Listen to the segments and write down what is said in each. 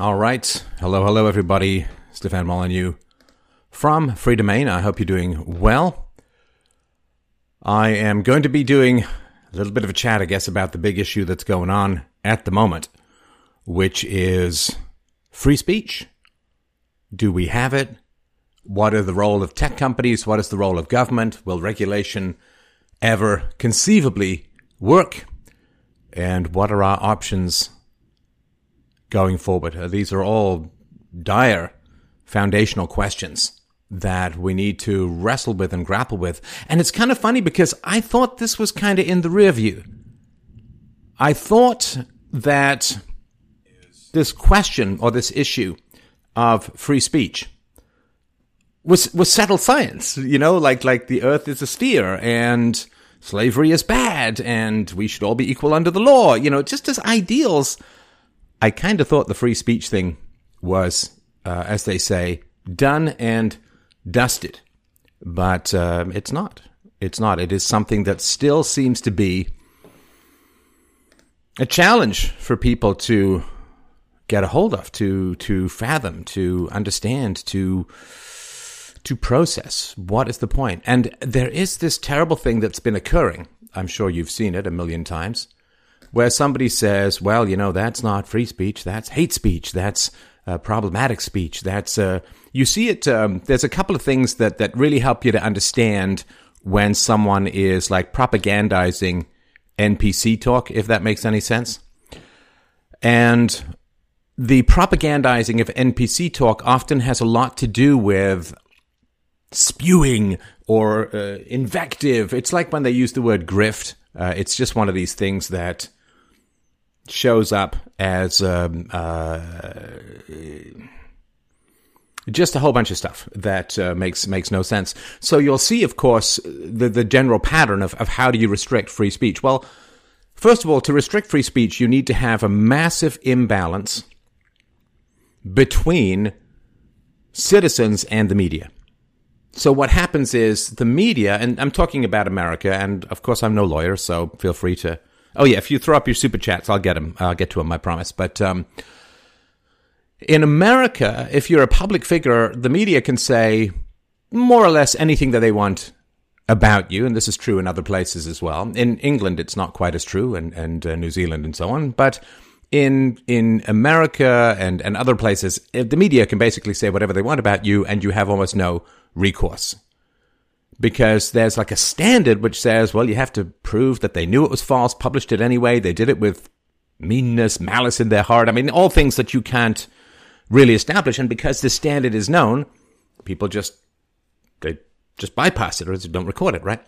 All right. Hello, hello, everybody. Stefan Molyneux from Freedomain. I hope you're doing well. I am going to be doing a little bit of a chat, I guess, about the big issue that's going on at the moment, which is free speech. Do we have it? What are the role of tech companies? What is the role of government? Will regulation ever conceivably work? And what are our options going forward? Uh, these are all dire foundational questions that we need to wrestle with and grapple with. And it's kind of funny because I thought this was kind of in the rear view. I thought that this question or this issue of free speech was was settled science, you know, like like the earth is a sphere and slavery is bad and we should all be equal under the law, you know, just as ideals I kind of thought the free speech thing was, uh, as they say, done and dusted. But uh, it's not. It's not. It is something that still seems to be a challenge for people to get a hold of, to to fathom, to understand, to to process. What is the point? And there is this terrible thing that's been occurring. I'm sure you've seen it a million times where somebody says, well, you know, that's not free speech, that's hate speech, that's uh, problematic speech, that's, uh, you see it, um, there's a couple of things that, that really help you to understand when someone is like propagandizing NPC talk, if that makes any sense. And the propagandizing of NPC talk often has a lot to do with spewing or uh, invective. It's like when they use the word grift. Uh, it's just one of these things that shows up as um, uh, just a whole bunch of stuff that uh, makes makes no sense. So you'll see, of course, the the general pattern of, of how do you restrict free speech. Well, first of all, to restrict free speech, you need to have a massive imbalance between citizens and the media. So what happens is the media, and I'm talking about America, and of course I'm no lawyer, so feel free to Oh yeah, if you throw up your super chats, I'll get them. I'll get to them. I promise. But um, in America, if you're a public figure, the media can say more or less anything that they want about you, and this is true in other places as well. In England, it's not quite as true, and and uh, New Zealand and so on, but. In in America and, and other places, the media can basically say whatever they want about you, and you have almost no recourse because there's like a standard which says, well, you have to prove that they knew it was false, published it anyway, they did it with meanness, malice in their heart. I mean, all things that you can't really establish. And because this standard is known, people just, they just bypass it or don't record it, right?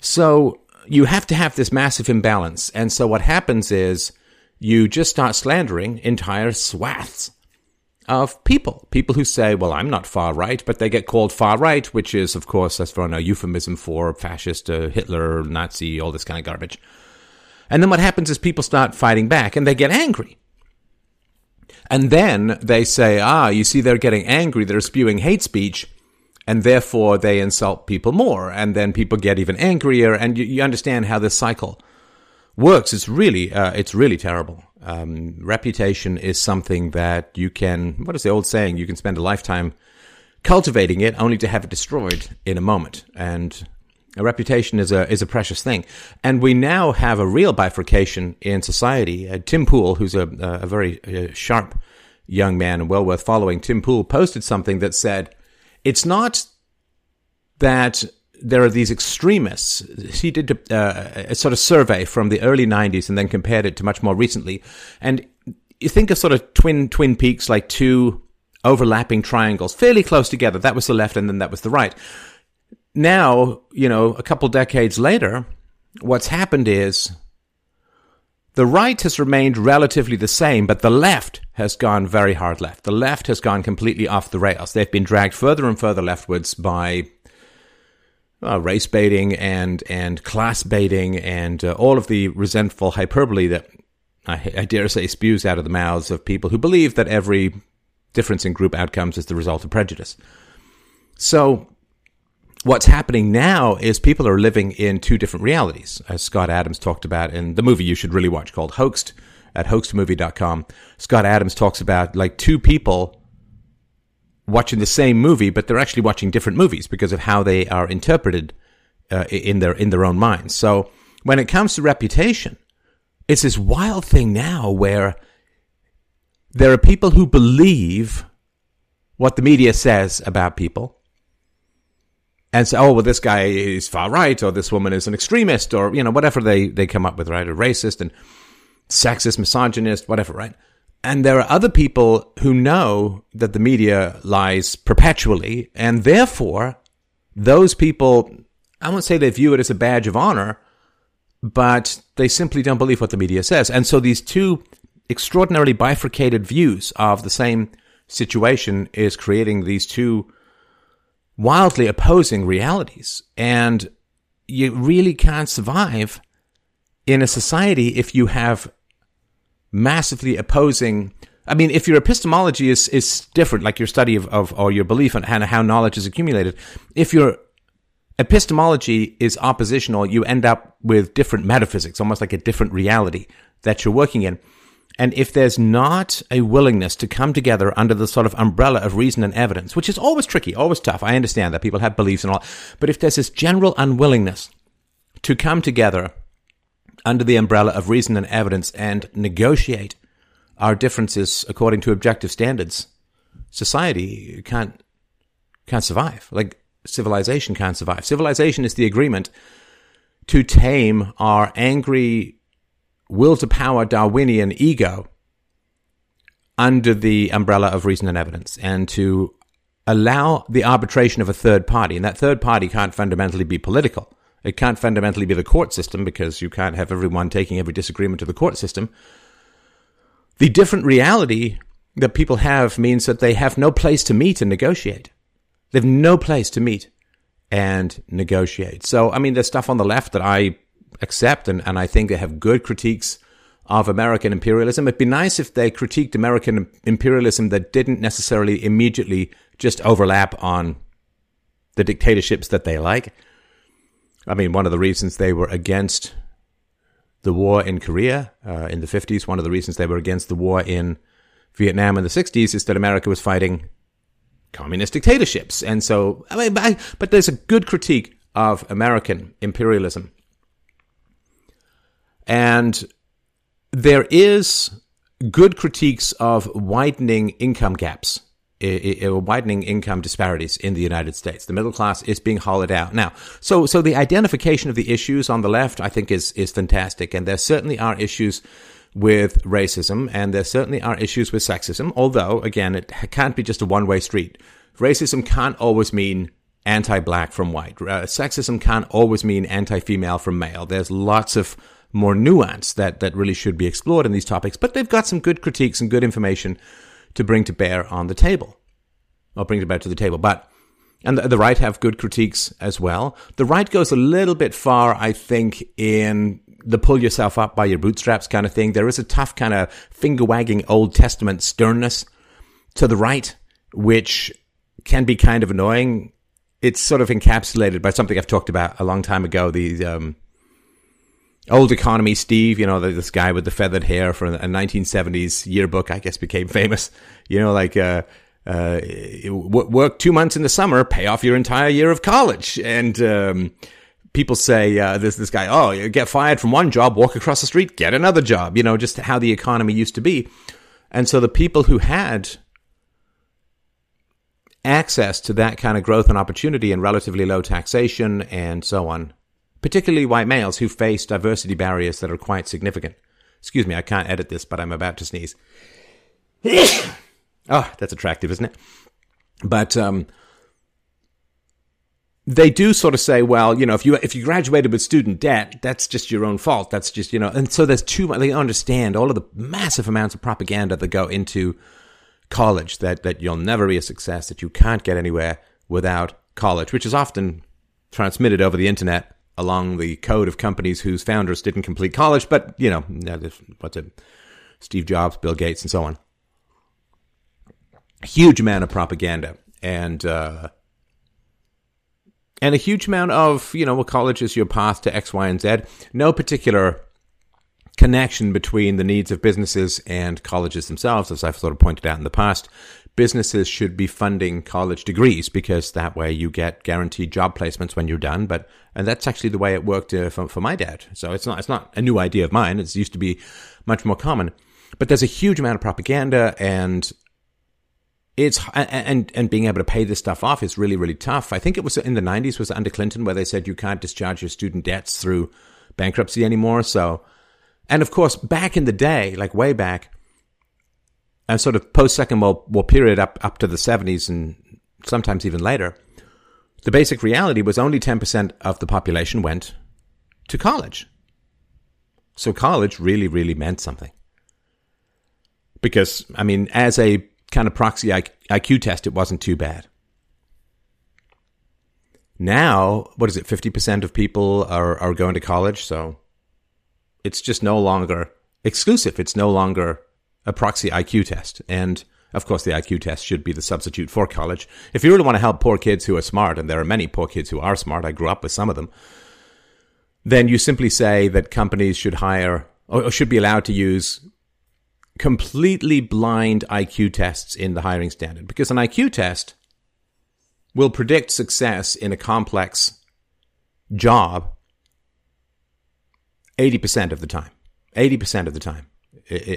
So you have to have this massive imbalance. And so what happens is you just start slandering entire swaths of people. People who say, well, I'm not far right, but they get called far right, which is, of course, that's for a euphemism for fascist, uh, Hitler, Nazi, all this kind of garbage. And then what happens is people start fighting back and they get angry. And then they say, ah, you see, they're getting angry, they're spewing hate speech, and therefore they insult people more. And then people get even angrier, and you, you understand how this cycle works. It's really, uh, it's really terrible. Um, reputation is something that you can, what is the old saying? You can spend a lifetime cultivating it only to have it destroyed in a moment. And a reputation is a, is a precious thing. And we now have a real bifurcation in society. Uh, Tim Pool, who's a, a very uh, sharp young man and well worth following, Tim Pool posted something that said, it's not that there are these extremists. He did uh, a sort of survey from the early 90s and then compared it to much more recently. And you think of sort of twin twin peaks like two overlapping triangles fairly close together. That was the left and then that was the right. Now, you know, a couple decades later, what's happened is the right has remained relatively the same, but the left has gone very hard left. The left has gone completely off the rails. They've been dragged further and further leftwards by uh, race baiting and and class baiting and uh, all of the resentful hyperbole that I, I, dare say spews out of the mouths of people who believe that every difference in group outcomes is the result of prejudice. So what's happening now is people are living in two different realities, as Scott Adams talked about in the movie you should really watch called Hoaxed. at hoaxmovie.com. Scott Adams talks about like two people watching the same movie, but they're actually watching different movies because of how they are interpreted uh, in their in their own minds. So when it comes to reputation, it's this wild thing now where there are people who believe what the media says about people and say, oh, well, this guy is far right, or this woman is an extremist, or, you know, whatever they, they come up with, right? A racist and sexist, misogynist, whatever, right? And there are other people who know that the media lies perpetually, and therefore, those people, I won't say they view it as a badge of honor, but they simply don't believe what the media says. And so these two extraordinarily bifurcated views of the same situation is creating these two wildly opposing realities. And you really can't survive in a society if you have massively opposing. I mean, if your epistemology is, is different, like your study of, of or your belief on how knowledge is accumulated, if your epistemology is oppositional, you end up with different metaphysics, almost like a different reality that you're working in. And if there's not a willingness to come together under the sort of umbrella of reason and evidence, which is always tricky, always tough, I understand that people have beliefs and all, but if there's this general unwillingness to come together under the umbrella of reason and evidence and negotiate our differences according to objective standards, society can't can't survive. Like civilization can't survive. Civilization is the agreement to tame our angry will to power Darwinian ego under the umbrella of reason and evidence and to allow the arbitration of a third party. And that third party can't fundamentally be political. It can't fundamentally be the court system because you can't have everyone taking every disagreement to the court system. The different reality that people have means that they have no place to meet and negotiate. They have no place to meet and negotiate. So, I mean, there's stuff on the left that I accept, and, and I think they have good critiques of American imperialism. It'd be nice if they critiqued American imperialism that didn't necessarily immediately just overlap on the dictatorships that they like. I mean, one of the reasons they were against the war in Korea uh, in the 50s, one of the reasons they were against the war in Vietnam in the 60s is that America was fighting communist dictatorships. And so, I mean, but, but there's a good critique of American imperialism and there is good critiques of widening income gaps, widening income disparities in the United States. The middle class is being hollowed out now. So, so the identification of the issues on the left, I think, is is fantastic, and there certainly are issues with racism, and there certainly are issues with sexism. Although, again, it can't be just a one way street. Racism can't always mean anti-black from white. Uh, sexism can't always mean anti-female from male. There's lots of more nuance that, that really should be explored in these topics, but they've got some good critiques and good information to bring to bear on the table. Or bring to bear to the table. But, and the, the right have good critiques as well. The right goes a little bit far, I think, in the pull yourself up by your bootstraps kind of thing. There is a tough kind of finger wagging Old Testament sternness to the right, which can be kind of annoying. It's sort of encapsulated by something I've talked about a long time ago. The um, Old Economy Steve, you know, this guy with the feathered hair from a 1970s yearbook, I guess became famous. You know, like, uh, uh, work two months in the summer, pay off your entire year of college. And, um, people say, uh, this, this guy, oh, you get fired from one job, walk across the street, get another job, you know, just how the economy used to be. And so the people who had access to that kind of growth and opportunity and relatively low taxation and so on particularly white males who face diversity barriers that are quite significant. Excuse me, I can't edit this, but I'm about to sneeze. oh, that's attractive, isn't it? But um, they do sort of say, well, you know, if you if you graduated with student debt, that's just your own fault. That's just you know, and so there's too much. They understand all of the massive amounts of propaganda that go into college that that you'll never be a success, that you can't get anywhere without college, which is often transmitted over the internet along the code of companies whose founders didn't complete college, but you know, what's it? Steve Jobs, Bill Gates, and so on. Huge amount of propaganda and uh, and a huge amount of you know, well, college is your path to X, Y, and Z. No particular connection between the needs of businesses and colleges themselves, as I've sort of pointed out in the past. Businesses should be funding college degrees because that way you get guaranteed job placements when you're done. But and that's actually the way it worked uh, for, for my dad. So it's not it's not a new idea of mine. It's used to be much more common. But there's a huge amount of propaganda and it's and and being able to pay this stuff off is really really tough. I think it was in the 90s was under Clinton where they said you can't discharge your student debts through bankruptcy anymore. So and of course back in the day, like way back, and sort of post Second World War period up up to the 70s and sometimes even later, the basic reality was only 10% of the population went to college. So college really really meant something. Because I mean as a kind of proxy IQ test, it wasn't too bad. Now, what is it? 50% of people are, are going to college. So it's just no longer exclusive. It's no longer a proxy IQ test. And of course, the IQ test should be the substitute for college. If you really want to help poor kids who are smart, and there are many poor kids who are smart, I grew up with some of them, then you simply say that companies should hire or should be allowed to use completely blind IQ tests in the hiring standard because an IQ test will predict success in a complex job 80% of the time. 80% of the time.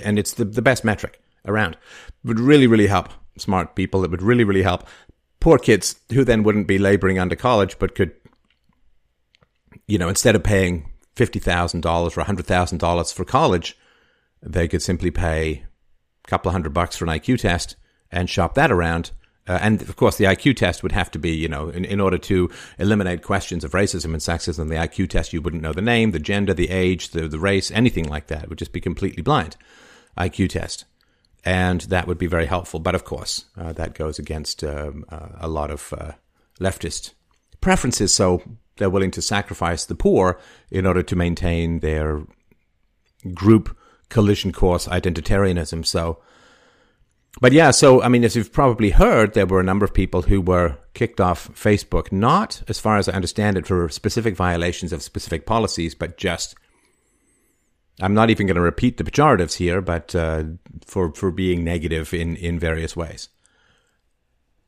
And it's the, the best metric around. It would really, really help smart people. It would really, really help poor kids who then wouldn't be laboring under college but could, you know, instead of paying $50,000 or $100,000 for college, they could simply pay a couple of hundred bucks for an IQ test and shop that around. Uh, and of course, the IQ test would have to be, you know, in, in order to eliminate questions of racism and sexism, the IQ test, you wouldn't know the name, the gender, the age, the, the race, anything like that. It would just be completely blind IQ test. And that would be very helpful. But of course, uh, that goes against um, uh, a lot of uh, leftist preferences. So they're willing to sacrifice the poor in order to maintain their group collision course identitarianism. So, but yeah, so I mean, as you've probably heard, there were a number of people who were kicked off Facebook, not as far as I understand it for specific violations of specific policies, but just. I'm not even going to repeat the pejoratives here, but uh, for for being negative in in various ways.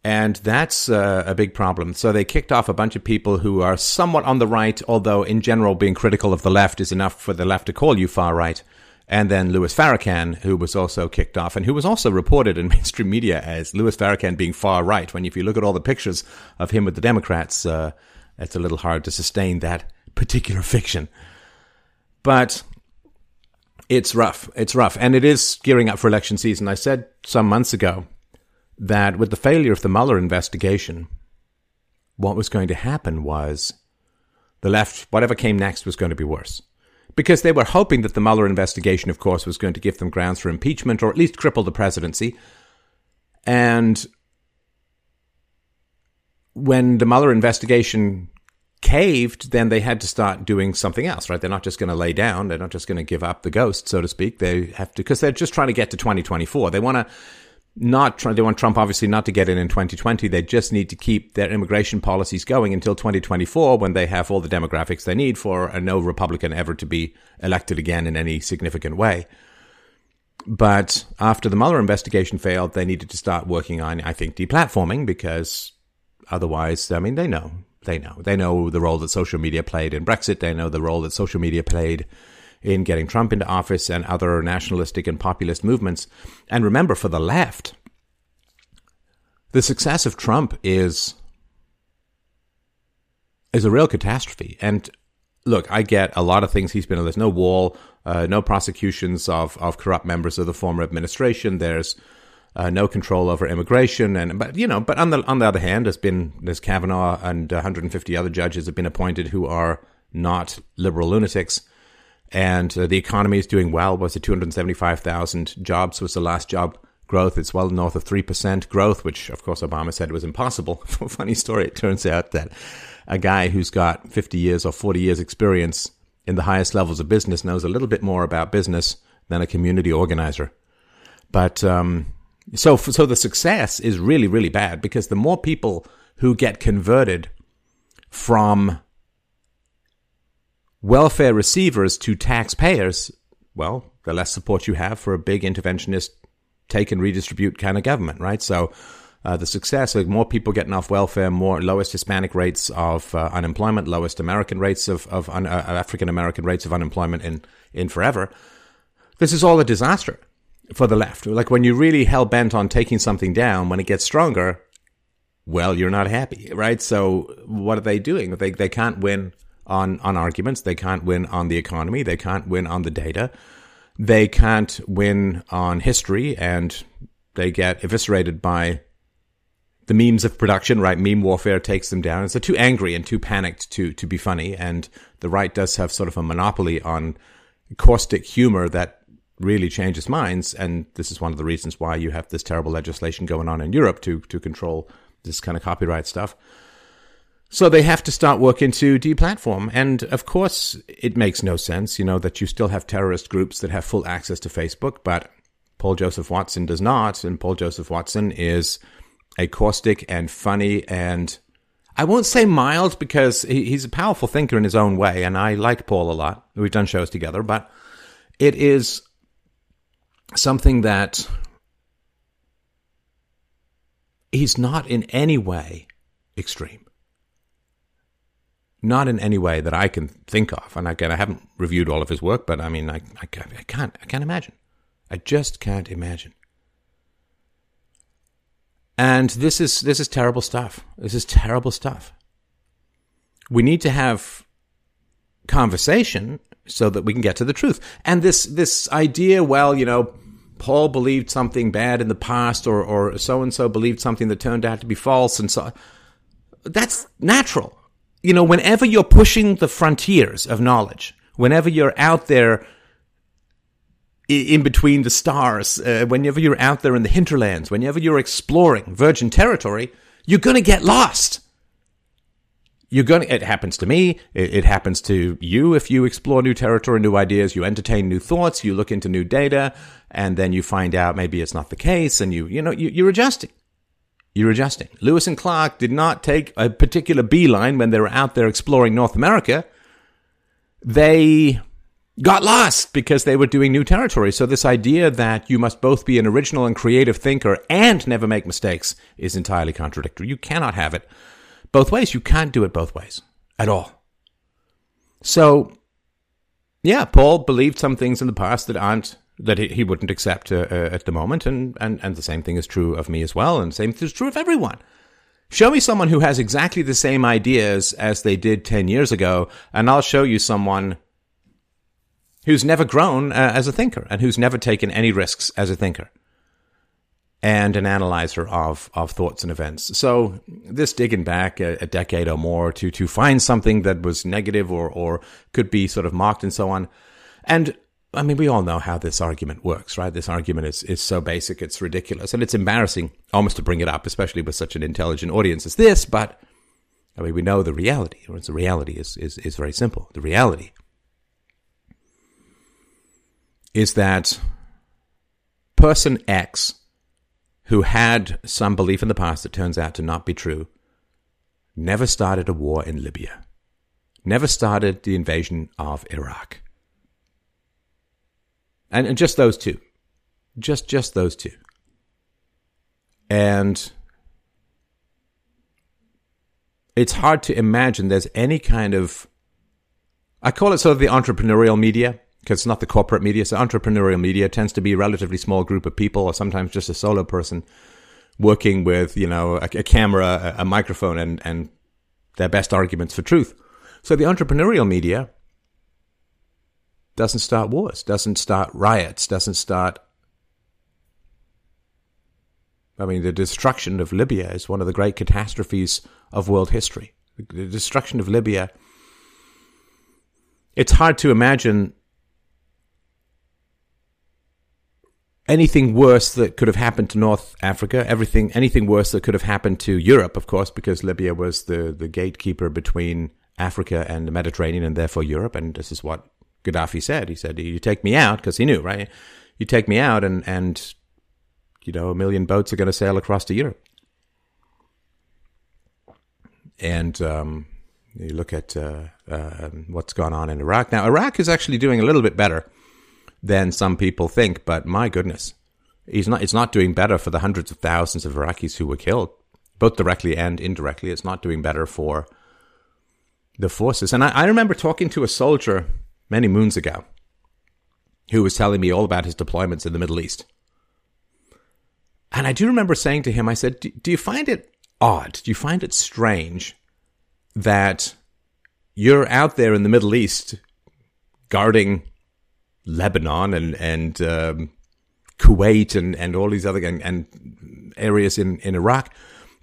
And that's uh, a big problem. So they kicked off a bunch of people who are somewhat on the right, although in general being critical of the left is enough for the left to call you far right and then Louis Farrakhan, who was also kicked off, and who was also reported in mainstream media as Louis Farrakhan being far right. When if you look at all the pictures of him with the Democrats, uh, it's a little hard to sustain that particular fiction. But it's rough. It's rough, and it is gearing up for election season. I said some months ago that with the failure of the Mueller investigation, what was going to happen was the left, whatever came next, was going to be worse because they were hoping that the Mueller investigation, of course, was going to give them grounds for impeachment or at least cripple the presidency. And when the Mueller investigation caved, then they had to start doing something else, right? They're not just going to lay down. They're not just going to give up the ghost, so to speak. They have to, because they're just trying to get to 2024. They want to not they want Trump obviously not to get in in 2020. They just need to keep their immigration policies going until 2024 when they have all the demographics they need for a no Republican ever to be elected again in any significant way. But after the Mueller investigation failed, they needed to start working on, I think, deplatforming because otherwise, I mean, they know, they know, they know the role that social media played in Brexit. They know the role that social media played in getting Trump into office and other nationalistic and populist movements. And remember, for the left, the success of Trump is is a real catastrophe. And look, I get a lot of things he's been. There's no wall, uh, no prosecutions of of corrupt members of the former administration. There's uh, no control over immigration, and but you know, but on the on the other hand, there's been there's Kavanaugh and 150 other judges have been appointed who are not liberal lunatics and uh, the economy is doing well. Was it 275,000 jobs was the last job growth? It's well north of 3% growth, which of course Obama said was impossible. Funny story. It turns out that a guy who's got 50 years or 40 years experience in the highest levels of business knows a little bit more about business than a community organizer. But, um, so, so the success is really, really bad because the more people who get converted from welfare receivers to taxpayers, well, the less support you have for a big interventionist take and redistribute kind of government, right? So uh, the success, like more people getting off welfare, more lowest Hispanic rates of uh, unemployment, lowest American rates of, of un, uh, African American rates of unemployment in, in forever. This is all a disaster for the left. Like when you're really hell bent on taking something down, when it gets stronger, well, you're not happy, right? So what are they doing? They, they can't win on, on arguments. They can't win on the economy. They can't win on the data. They can't win on history and they get eviscerated by the memes of production, right? Meme warfare takes them down. And so too angry and too panicked to, to be funny. And the right does have sort of a monopoly on caustic humor that really changes minds. And this is one of the reasons why you have this terrible legislation going on in Europe to, to control this kind of copyright stuff. So they have to start working to deplatform. And of course, it makes no sense, you know, that you still have terrorist groups that have full access to Facebook, but Paul Joseph Watson does not. And Paul Joseph Watson is a caustic and funny and I won't say mild because he's a powerful thinker in his own way. And I like Paul a lot. We've done shows together, but it is something that he's not in any way extreme not in any way that I can think of. And again, I haven't reviewed all of his work, but I mean, I, I, I can't, I can't imagine. I just can't imagine. And this is this is terrible stuff. This is terrible stuff. We need to have conversation so that we can get to the truth. And this this idea, well, you know, Paul believed something bad in the past, or or so and so believed something that turned out to be false, and so that's natural you know, whenever you're pushing the frontiers of knowledge, whenever you're out there in between the stars, uh, whenever you're out there in the hinterlands, whenever you're exploring virgin territory, you're going to get lost. You're going to, it happens to me. It, it, happens to you if you explore new territory, new ideas, you entertain new thoughts, you look into new data, and then you find out maybe it's not the case and you, you know, you, you're adjusting. You're adjusting. Lewis and Clark did not take a particular beeline when they were out there exploring North America. They got lost because they were doing new territory. So this idea that you must both be an original and creative thinker and never make mistakes is entirely contradictory. You cannot have it both ways. You can't do it both ways at all. So, yeah, Paul believed some things in the past that aren't that he, he wouldn't accept uh, uh, at the moment, and, and and the same thing is true of me as well, and the same is true of everyone. Show me someone who has exactly the same ideas as they did ten years ago, and I'll show you someone who's never grown uh, as a thinker and who's never taken any risks as a thinker and an analyzer of, of thoughts and events. So this digging back a, a, decade or more to, to find something that was negative or, or could be sort of mocked and so on. And I mean, we all know how this argument works, right? This argument is, is so basic, it's ridiculous, and it's embarrassing almost to bring it up, especially with such an intelligent audience as this. But I mean, we know the reality. The reality is, is, is very simple. The reality is that person X, who had some belief in the past that turns out to not be true, never started a war in Libya, never started the invasion of Iraq and, and just those two, just just those two, and it's hard to imagine there's any kind of I call it sort of the entrepreneurial media because it's not the corporate media. So entrepreneurial media tends to be a relatively small group of people, or sometimes just a solo person working with you know a, a camera, a, a microphone, and and their best arguments for truth. So the entrepreneurial media doesn't start wars, doesn't start riots, doesn't start. I mean, the destruction of Libya is one of the great catastrophes of world history. The destruction of Libya. It's hard to imagine anything worse that could have happened to North Africa, everything, anything worse that could have happened to Europe, of course, because Libya was the, the gatekeeper between Africa and the Mediterranean and therefore Europe. And this is what Gaddafi said. He said, "You take me out," because he knew, right? You take me out, and and you know, a million boats are going to sail across to Europe. And um, you look at uh, uh, what's gone on in Iraq now. Iraq is actually doing a little bit better than some people think. But my goodness, he's not. It's not doing better for the hundreds of thousands of Iraqis who were killed, both directly and indirectly. It's not doing better for the forces. And I, I remember talking to a soldier many moons ago who was telling me all about his deployments in the Middle East. And I do remember saying to him, I said, Do you find it odd? Do you find it strange that you're out there in the Middle East guarding Lebanon and, and um, Kuwait and, and all these other and, and areas in, in Iraq,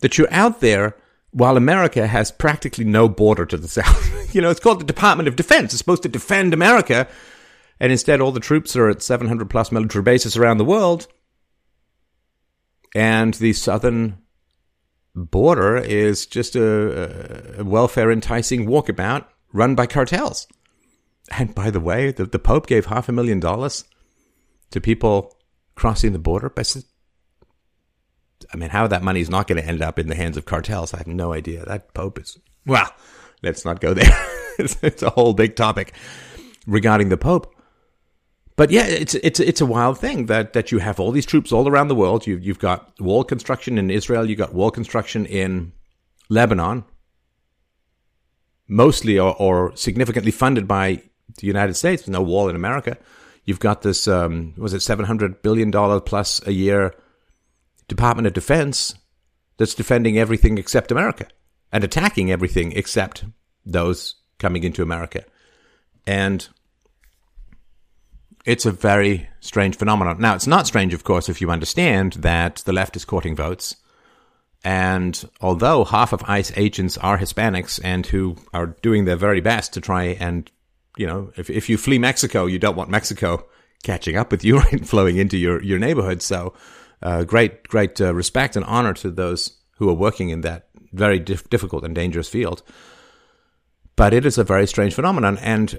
that you're out there while America has practically no border to the south. you know, it's called the Department of Defense. It's supposed to defend America. And instead, all the troops are at 700 plus military bases around the world. And the southern border is just a, a welfare enticing walkabout run by cartels. And by the way, the, the Pope gave half a million dollars to people crossing the border. I mean, how that money is not going to end up in the hands of cartels, I have no idea. That Pope is, well, let's not go there. it's, it's a whole big topic regarding the Pope. But yeah, it's it's it's a wild thing that that you have all these troops all around the world. You've you've got wall construction in Israel. You've got wall construction in Lebanon, mostly or, or significantly funded by the United States. No wall in America. You've got this um, was it seven hundred billion dollar plus a year Department of Defense that's defending everything except America and attacking everything except those coming into America, and it's a very strange phenomenon. Now, it's not strange, of course, if you understand that the left is courting votes. And although half of ICE agents are Hispanics and who are doing their very best to try and, you know, if, if you flee Mexico, you don't want Mexico catching up with you, and Flowing into your, your neighborhood. So, uh, great, great uh, respect and honor to those who are working in that very dif- difficult and dangerous field. But it is a very strange phenomenon. And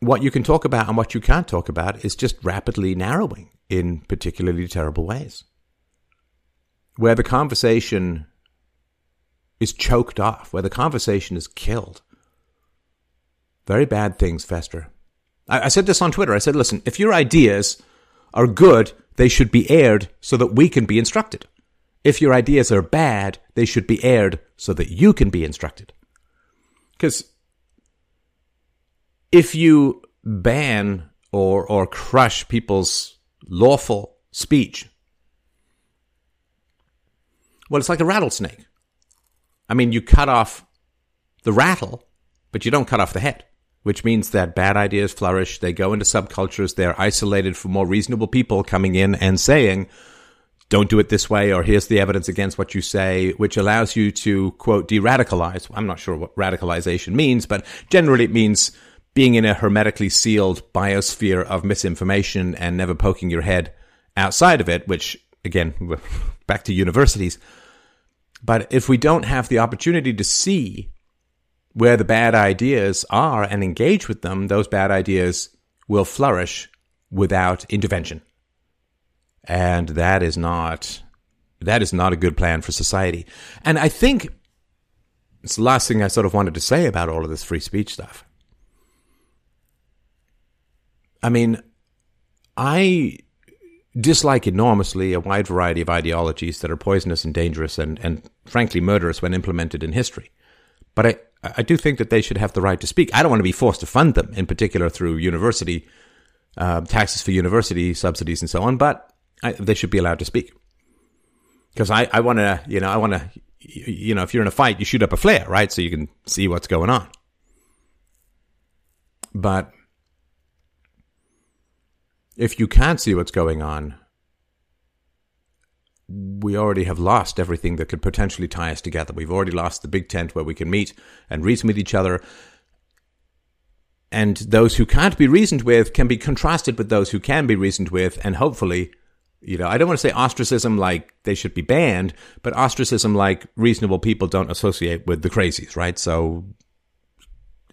what you can talk about and what you can't talk about is just rapidly narrowing in particularly terrible ways. Where the conversation is choked off, where the conversation is killed. Very bad things fester. I, I said this on Twitter. I said, listen, if your ideas are good, they should be aired so that we can be instructed. If your ideas are bad, they should be aired so that you can be instructed. Because if you ban or or crush people's lawful speech, well, it's like a rattlesnake. I mean, you cut off the rattle, but you don't cut off the head, which means that bad ideas flourish. They go into subcultures. They're isolated from more reasonable people coming in and saying, don't do it this way, or here's the evidence against what you say, which allows you to, quote, de radicalize. I'm not sure what radicalization means, but generally it means being in a hermetically sealed biosphere of misinformation and never poking your head outside of it, which again, back to universities. But if we don't have the opportunity to see where the bad ideas are and engage with them, those bad ideas will flourish without intervention. And that is not, that is not a good plan for society. And I think it's the last thing I sort of wanted to say about all of this free speech stuff. I mean, I dislike enormously a wide variety of ideologies that are poisonous and dangerous and, and frankly murderous when implemented in history. But I, I do think that they should have the right to speak. I don't want to be forced to fund them, in particular through university uh, taxes for university subsidies and so on. But I, they should be allowed to speak because I, I want to, you know, I want to, you know, if you're in a fight, you shoot up a flare, right? So you can see what's going on. But if you can't see what's going on, we already have lost everything that could potentially tie us together. We've already lost the big tent where we can meet and reason with each other. And those who can't be reasoned with can be contrasted with those who can be reasoned with. And hopefully, you know, I don't want to say ostracism like they should be banned, but ostracism like reasonable people don't associate with the crazies, right? So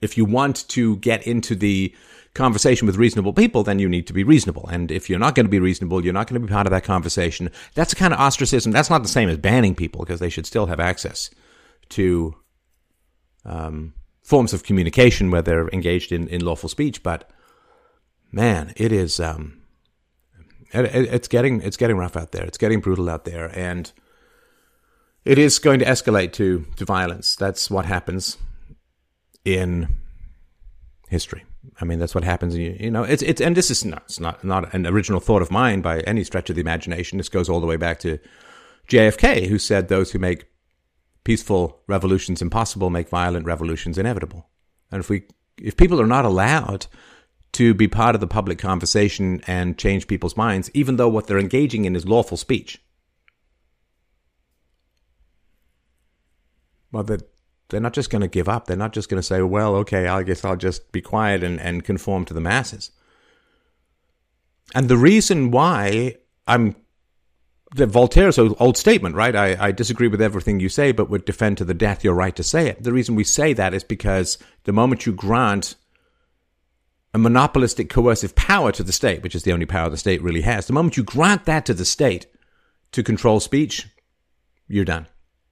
if you want to get into the conversation with reasonable people, then you need to be reasonable. And if you're not going to be reasonable, you're not going to be part of that conversation. That's a kind of ostracism. That's not the same as banning people because they should still have access to um, forms of communication where they're engaged in, in lawful speech. But man, it is. Um, it, it, it's getting it's getting rough out there. It's getting brutal out there, and it is going to escalate to to violence. That's what happens in history. I mean, that's what happens. You, you know, it's it's and this is not it's not not an original thought of mine by any stretch of the imagination. This goes all the way back to JFK, who said, "Those who make peaceful revolutions impossible make violent revolutions inevitable." And if we if people are not allowed to be part of the public conversation and change people's minds, even though what they're engaging in is lawful speech, well, that they're not just going to give up. They're not just going to say, well, okay, I guess I'll just be quiet and, and conform to the masses. And the reason why I'm the Voltaire's old statement, right? I, I disagree with everything you say, but would defend to the death your right to say it. The reason we say that is because the moment you grant a monopolistic coercive power to the state, which is the only power the state really has, the moment you grant that to the state to control speech, you're done.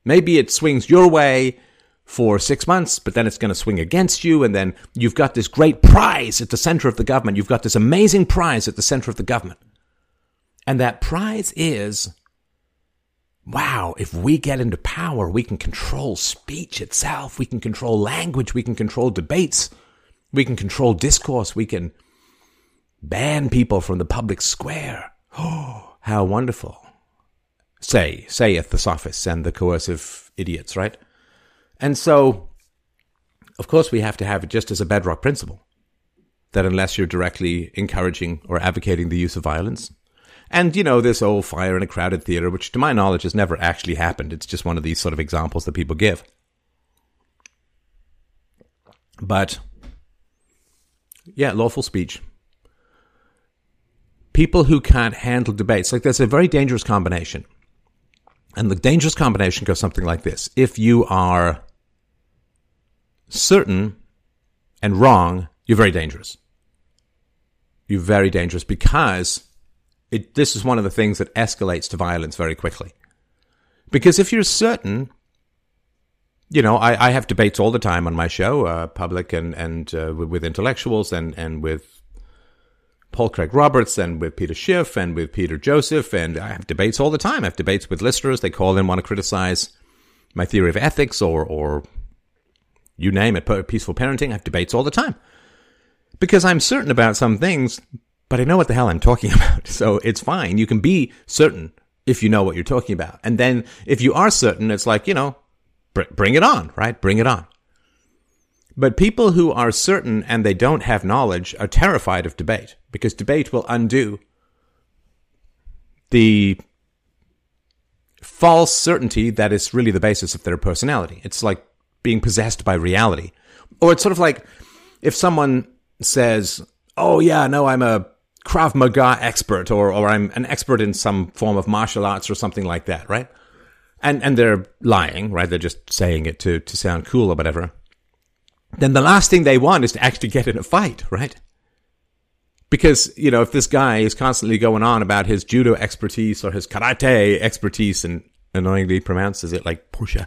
Maybe it swings your way for six months, but then it's going to swing against you. And then you've got this great prize at the center of the government. You've got this amazing prize at the center of the government. And that prize is wow, if we get into power, we can control speech itself. We can control language. We can control debates. We can control discourse. We can ban people from the public square. Oh, how wonderful. Say, saith the sophists and the coercive idiots, right? And so, of course, we have to have it just as a bedrock principle that unless you're directly encouraging or advocating the use of violence, and, you know, this old fire in a crowded theater, which to my knowledge has never actually happened. It's just one of these sort of examples that people give. But, yeah, lawful speech. People who can't handle debates, like there's a very dangerous combination. And the dangerous combination goes something like this. If you are certain and wrong, you're very dangerous. You're very dangerous because it, this is one of the things that escalates to violence very quickly. Because if you're certain, you know, I, I have debates all the time on my show, uh, public and and uh, with intellectuals and and with Paul Craig Roberts and with Peter Schiff and with Peter Joseph, and I have debates all the time. I have debates with listeners. They call in, want to criticize my theory of ethics or or you name it, peaceful parenting. I have debates all the time because I'm certain about some things, but I know what the hell I'm talking about. So it's fine. You can be certain if you know what you're talking about. And then if you are certain, it's like, you know, br- bring it on, right? Bring it on. But people who are certain and they don't have knowledge are terrified of debate because debate will undo the false certainty that is really the basis of their personality. It's like being possessed by reality. Or it's sort of like if someone says, Oh yeah, no, I'm a Krav Maga expert or, or I'm an expert in some form of martial arts or something like that, right? And, and they're lying, right? They're just saying it to, to sound cool or whatever. Then the last thing they want is to actually get in a fight, right? Because, you know, if this guy is constantly going on about his judo expertise or his karate expertise and annoyingly pronounces it like Porsche,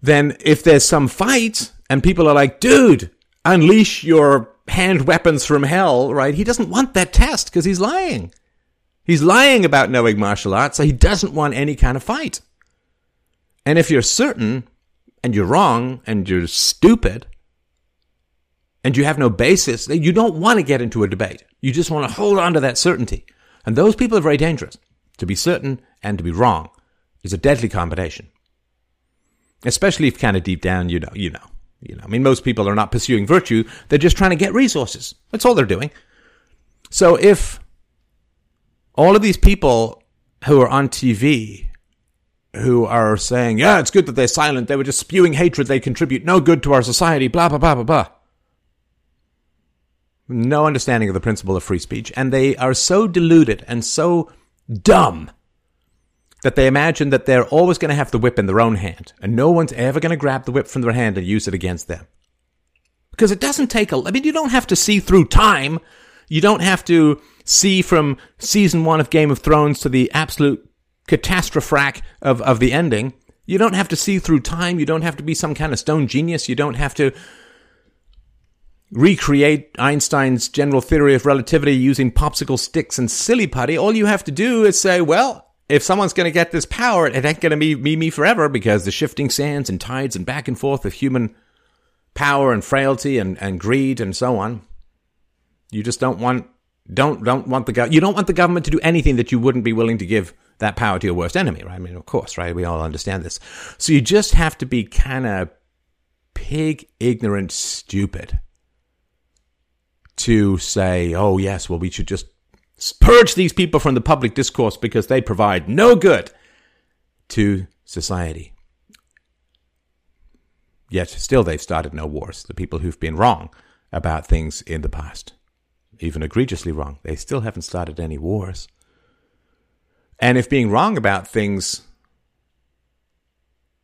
then if there's some fight and people are like, dude, unleash your hand weapons from hell, right? He doesn't want that test because he's lying. He's lying about knowing martial arts, so he doesn't want any kind of fight. And if you're certain and you're wrong and you're stupid and you have no basis, you don't want to get into a debate. You just want to hold on to that certainty. And those people are very dangerous. To be certain and to be wrong is a deadly combination. Especially if kind of deep down you know, you know. You know, I mean, most people are not pursuing virtue. They're just trying to get resources. That's all they're doing. So if all of these people who are on TV who are saying, yeah, it's good that they're silent. They were just spewing hatred. They contribute no good to our society, blah, blah, blah, blah, blah. No understanding of the principle of free speech. And they are so deluded and so dumb that they imagine that they're always going to have the whip in their own hand and no one's ever going to grab the whip from their hand and use it against them. Because it doesn't take a, I mean, you don't have to see through time. You don't have to see from season one of Game of Thrones to the absolute catastrophe of, of the ending. You don't have to see through time. You don't have to be some kind of stone genius. You don't have to recreate Einstein's general theory of relativity using popsicle sticks and silly putty, all you have to do is say, well, if someone's going to get this power, it ain't going to be me, me forever because the shifting sands and tides and back and forth of human power and frailty and, and greed and so on. You just don't want don't don't want the go- you don't want the government to do anything that you wouldn't be willing to give that power to your worst enemy, right? I mean, of course, right? We all understand this. So you just have to be kind of pig ignorant stupid to say, "Oh yes, well we should just purge these people from the public discourse because they provide no good to society." Yet still they've started no wars. The people who've been wrong about things in the past even egregiously wrong. They still haven't started any wars. And if being wrong about things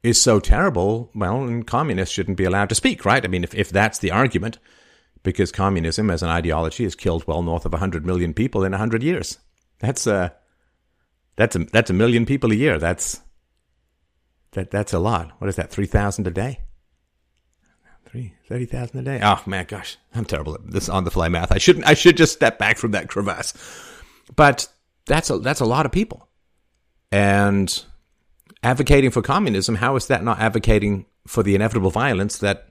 is so terrible, well, communists shouldn't be allowed to speak, right? I mean, if, if that's the argument, because communism as an ideology has killed well north of 100 million people in 100 years. That's a, that's a, that's a million people a year. That's, that, that's a lot. What is that? 3,000 a day? Three, 30,000 a day. Oh man, gosh, I'm terrible at this on the fly math. I shouldn't, I should just step back from that crevasse. But that's a, that's a lot of people. And advocating for communism, how is that not advocating for the inevitable violence that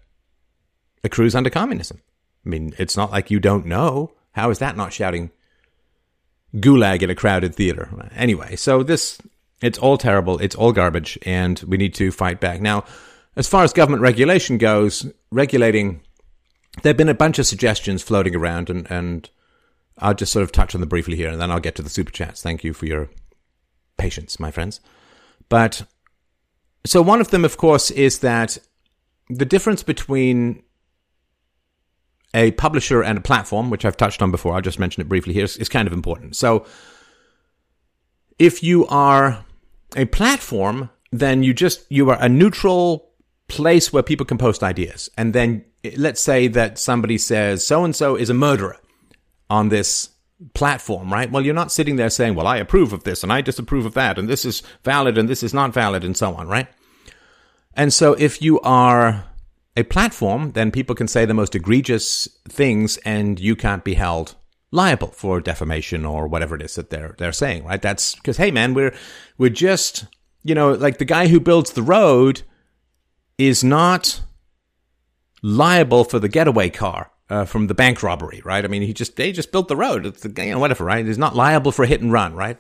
accrues under communism? I mean, it's not like you don't know. How is that not shouting gulag in a crowded theater? Anyway, so this, it's all terrible. It's all garbage and we need to fight back. Now, as far as government regulation goes, regulating, there have been a bunch of suggestions floating around, and, and I'll just sort of touch on them briefly here, and then I'll get to the super chats. Thank you for your patience, my friends. But so one of them, of course, is that the difference between a publisher and a platform, which I've touched on before, I'll just mention it briefly here, is, kind of important. So if you are a platform, then you just you are a neutral place where people can post ideas. And then let's say that somebody says so and so is a murderer on this platform, right? Well, you're not sitting there saying, well, I approve of this and I disapprove of that and this is valid and this is not valid and so on, right? And so if you are a platform, then people can say the most egregious things and you can't be held liable for defamation or whatever it is that they're they're saying, right? That's because hey man, we're we're just you know, like the guy who builds the road is not liable for the getaway car uh, from the bank robbery, right? I mean, he just they just built the road, it's the, you know, whatever, right? He's not liable for hit and run, right?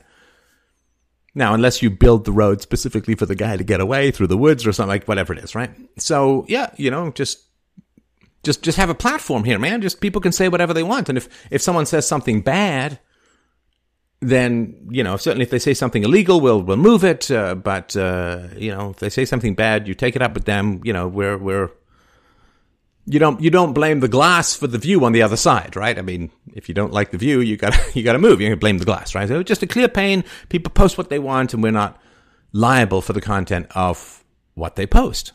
Now, unless you build the road specifically for the guy to get away through the woods or something like whatever it is, right? So yeah, you know, just just just have a platform here, man. Just people can say whatever they want, and if if someone says something bad then you know certainly if they say something illegal, we'll remove it. Uh, but uh, you know if they say something bad, you take it up with them. You know we're we're you don't you don't blame the glass for the view on the other side, right? I mean, if you don't like the view, you got you got to move. You can blame the glass, right? So just a clear pane. People post what they want, and we're not liable for the content of what they post.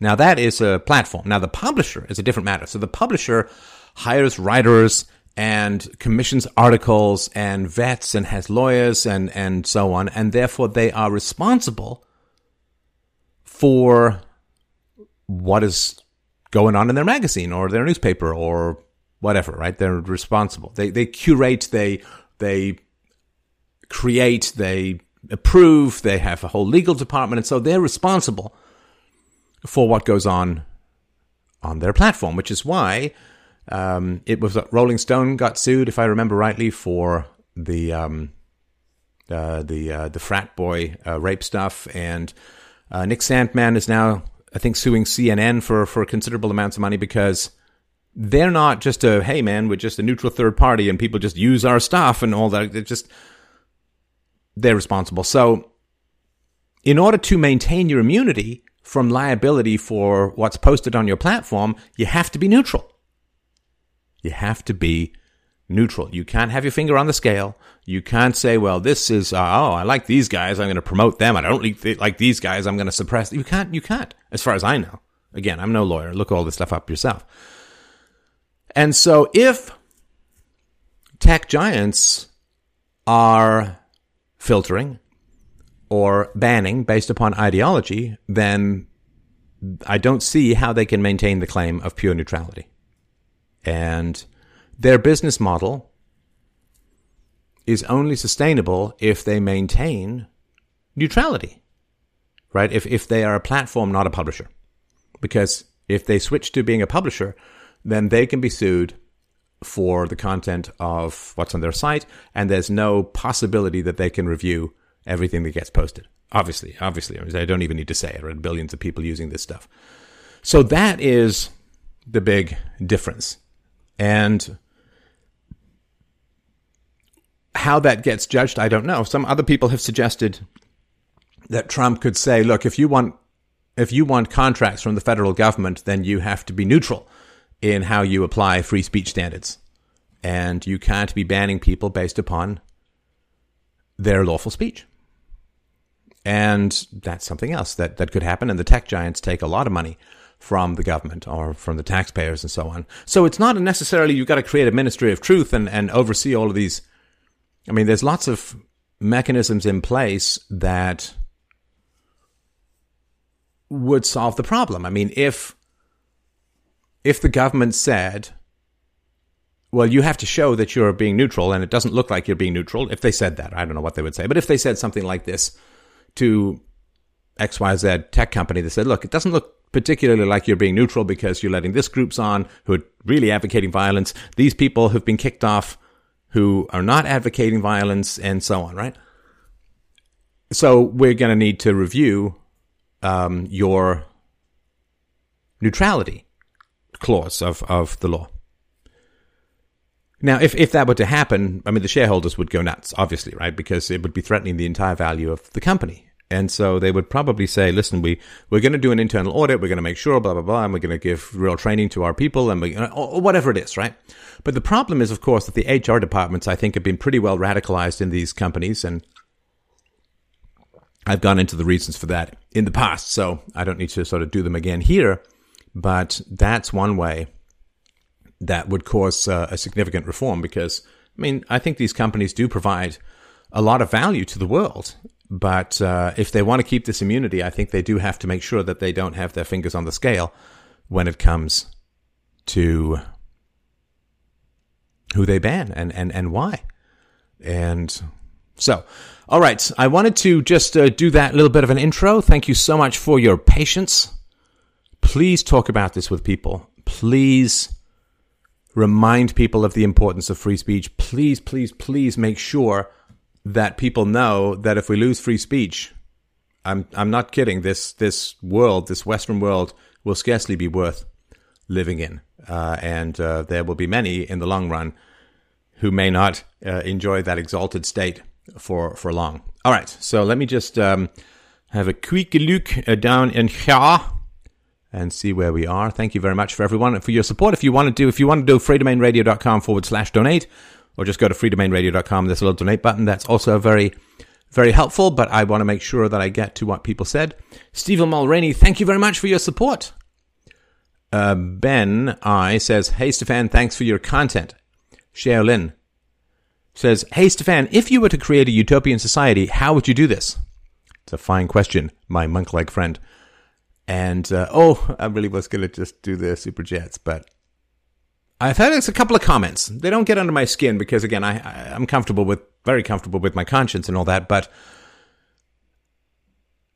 Now that is a platform. Now the publisher is a different matter. So the publisher hires writers and commissions articles and vets and has lawyers and, and so on. And therefore they are responsible for what is going on in their magazine or their newspaper or whatever, right? They're responsible. They, they curate, they, they create, they approve, they have a whole legal department. And so they're responsible for what goes on on their platform, which is why um, it was Rolling Stone got sued, if I remember rightly, for the um, uh, the uh, the frat boy uh, rape stuff, and uh, Nick Sandmann is now, I think, suing CNN for for considerable amounts of money because they're not just a hey man, we're just a neutral third party, and people just use our stuff and all that. They're just they're responsible. So, in order to maintain your immunity from liability for what's posted on your platform, you have to be neutral. You have to be neutral. You can't have your finger on the scale. You can't say, well, this is, uh, oh, I like these guys. I'm going to promote them. I don't like these guys. I'm going to suppress. You can't, you can't, as far as I know. Again, I'm no lawyer. Look all this stuff up yourself. And so if tech giants are filtering or banning based upon ideology, then I don't see how they can maintain the claim of pure neutrality. And their business model is only sustainable if they maintain neutrality, right? If, if they are a platform, not a publisher. Because if they switch to being a publisher, then they can be sued for the content of what's on their site, and there's no possibility that they can review everything that gets posted. Obviously, obviously, I don't even need to say it. Are billions of people using this stuff. So that is the big difference. And how that gets judged, I don't know. Some other people have suggested that Trump could say, look, if you want if you want contracts from the federal government, then you have to be neutral in how you apply free speech standards. And you can't be banning people based upon their lawful speech. And that's something else that, that could happen. And the tech giants take a lot of money from the government or from the taxpayers and so on. So it's not necessarily you've got to create a ministry of truth and, and oversee all of these. I mean, there's lots of mechanisms in place that would solve the problem. I mean, if if the government said, well, you have to show that you're being neutral, and it doesn't look like you're being neutral, if they said that, I don't know what they would say, but if they said something like this to XYZ tech company that said, look, it doesn't look particularly like you're being neutral because you're letting this groups on who are really advocating violence. These people have been kicked off who are not advocating violence and so on, right? So we're going to need to review um, your neutrality clause of, of the law. Now, if, if that were to happen, I mean, the shareholders would go nuts, obviously, right? Because it would be threatening the entire value of the company. And so they would probably say, listen, we, we're going to do an internal audit. We're going to make sure, blah, blah, blah. And we're going to give real training to our people and we, or whatever it is, right? But the problem is, of course, that the HR departments, I think, have been pretty well radicalized in these companies. And I've gone into the reasons for that in the past. So I don't need to sort of do them again here. But that's one way that would cause uh, a significant reform because, I mean, I think these companies do provide a lot of value to the world. But uh, if they want to keep this immunity, I think they do have to make sure that they don't have their fingers on the scale when it comes to who they ban and, and, and why. And so, all right, I wanted to just uh, do that little bit of an intro. Thank you so much for your patience. Please talk about this with people. Please remind people of the importance of free speech. Please, please, please make sure that people know that if we lose free speech, I'm I'm not kidding. This this world, this Western world, will scarcely be worth living in, uh, and uh, there will be many in the long run who may not uh, enjoy that exalted state for for long. All right, so let me just um, have a quick look uh, down in here and see where we are. Thank you very much for everyone for your support. If you want to do, if you want to do freedomainradio.com forward slash donate, or just go to freedomainradio.com. There's a little donate button. That's also very, very helpful, but I want to make sure that I get to what people said. Stephen Mulroney, thank you very much for your support. Uh, ben I says, Hey Stefan, thanks for your content. Shaolin says, Hey Stefan, if you were to create a utopian society, how would you do this? It's a fine question, my monk like friend. And uh, oh, I really was going to just do the super chats, but I've had it's a couple of comments. They don't get under my skin because, again, I, I am comfortable with very comfortable with my conscience and all that. But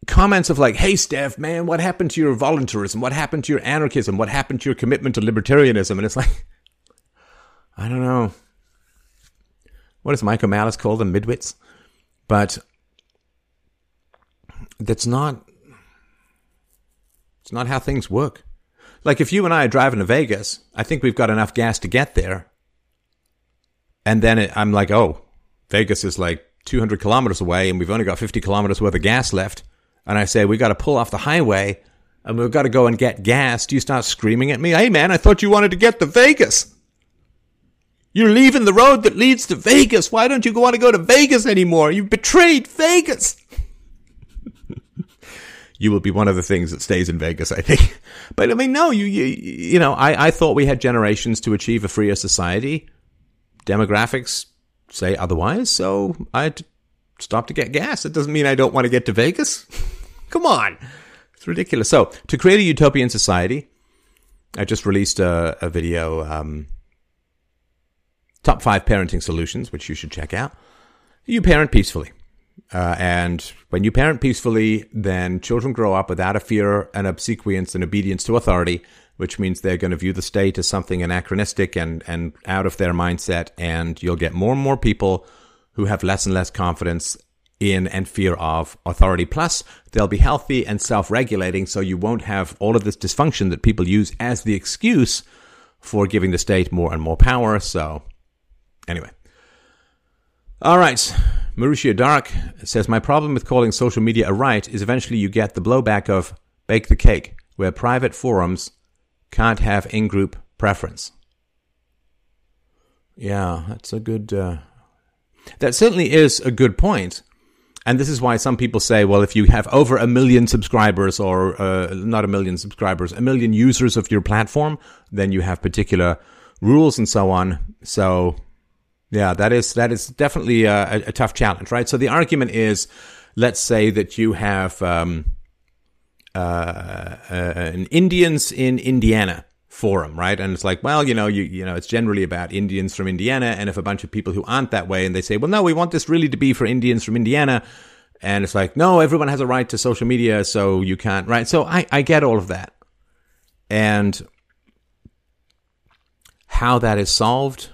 comments of like, "Hey, Steph, man, what happened to your voluntarism? What happened to your anarchism? What happened to your commitment to libertarianism?" And it's like, I don't know. What does Michael Malice call them? Midwits. But that's not it's not how things work. Like if you and I are driving to Vegas, I think we've got enough gas to get there. And then it, I'm like, oh, Vegas is like 200 kilometers away and we've only got 50 kilometers worth of gas left. And I say, we got to pull off the highway and we've got to go and get gas. Do you start screaming at me? Hey man, I thought you wanted to get to Vegas. You're leaving the road that leads to Vegas. Why don't you want to go to Vegas anymore? You've betrayed Vegas you will be one of the things that stays in Vegas, I think. But I mean, no, you, you, you know, I, I thought we had generations to achieve a freer society. Demographics say otherwise, so I had to stop to get gas. It doesn't mean I don't want to get to Vegas. Come on. It's ridiculous. So, to create a utopian society, I just released a, a video, um, top five parenting solutions, which you should check out. You parent peacefully. Uh, and when you parent peacefully, then children grow up without a fear and obsequience and obedience to authority, which means they're going to view the state as something anachronistic and, and out of their mindset. And you'll get more and more people who have less and less confidence in and fear of authority. Plus, they'll be healthy and self-regulating, so you won't have all of this dysfunction that people use as the excuse for giving the state more and more power. So, anyway. All right. Mauricio Dark says, My problem with calling social media a right is eventually you get the blowback of bake the cake, where private forums can't have in group preference. Yeah, that's a good. Uh, that certainly is a good point. And this is why some people say, well, if you have over a million subscribers or uh, not a million subscribers, a million users of your platform, then you have particular rules and so on. So yeah, that is that is definitely a, a tough challenge, right? So the argument is, let's say that you have um, uh, uh, an Indians in Indiana forum, right? And it's like, well, you know, you you know, it's generally about Indians from Indiana, and if a bunch of people who aren't that way, and they say, well, no, we want this really to be for Indians from Indiana, and it's like, no, everyone has a right to social media, so you can't, right? So I I get all of that, and how that is solved.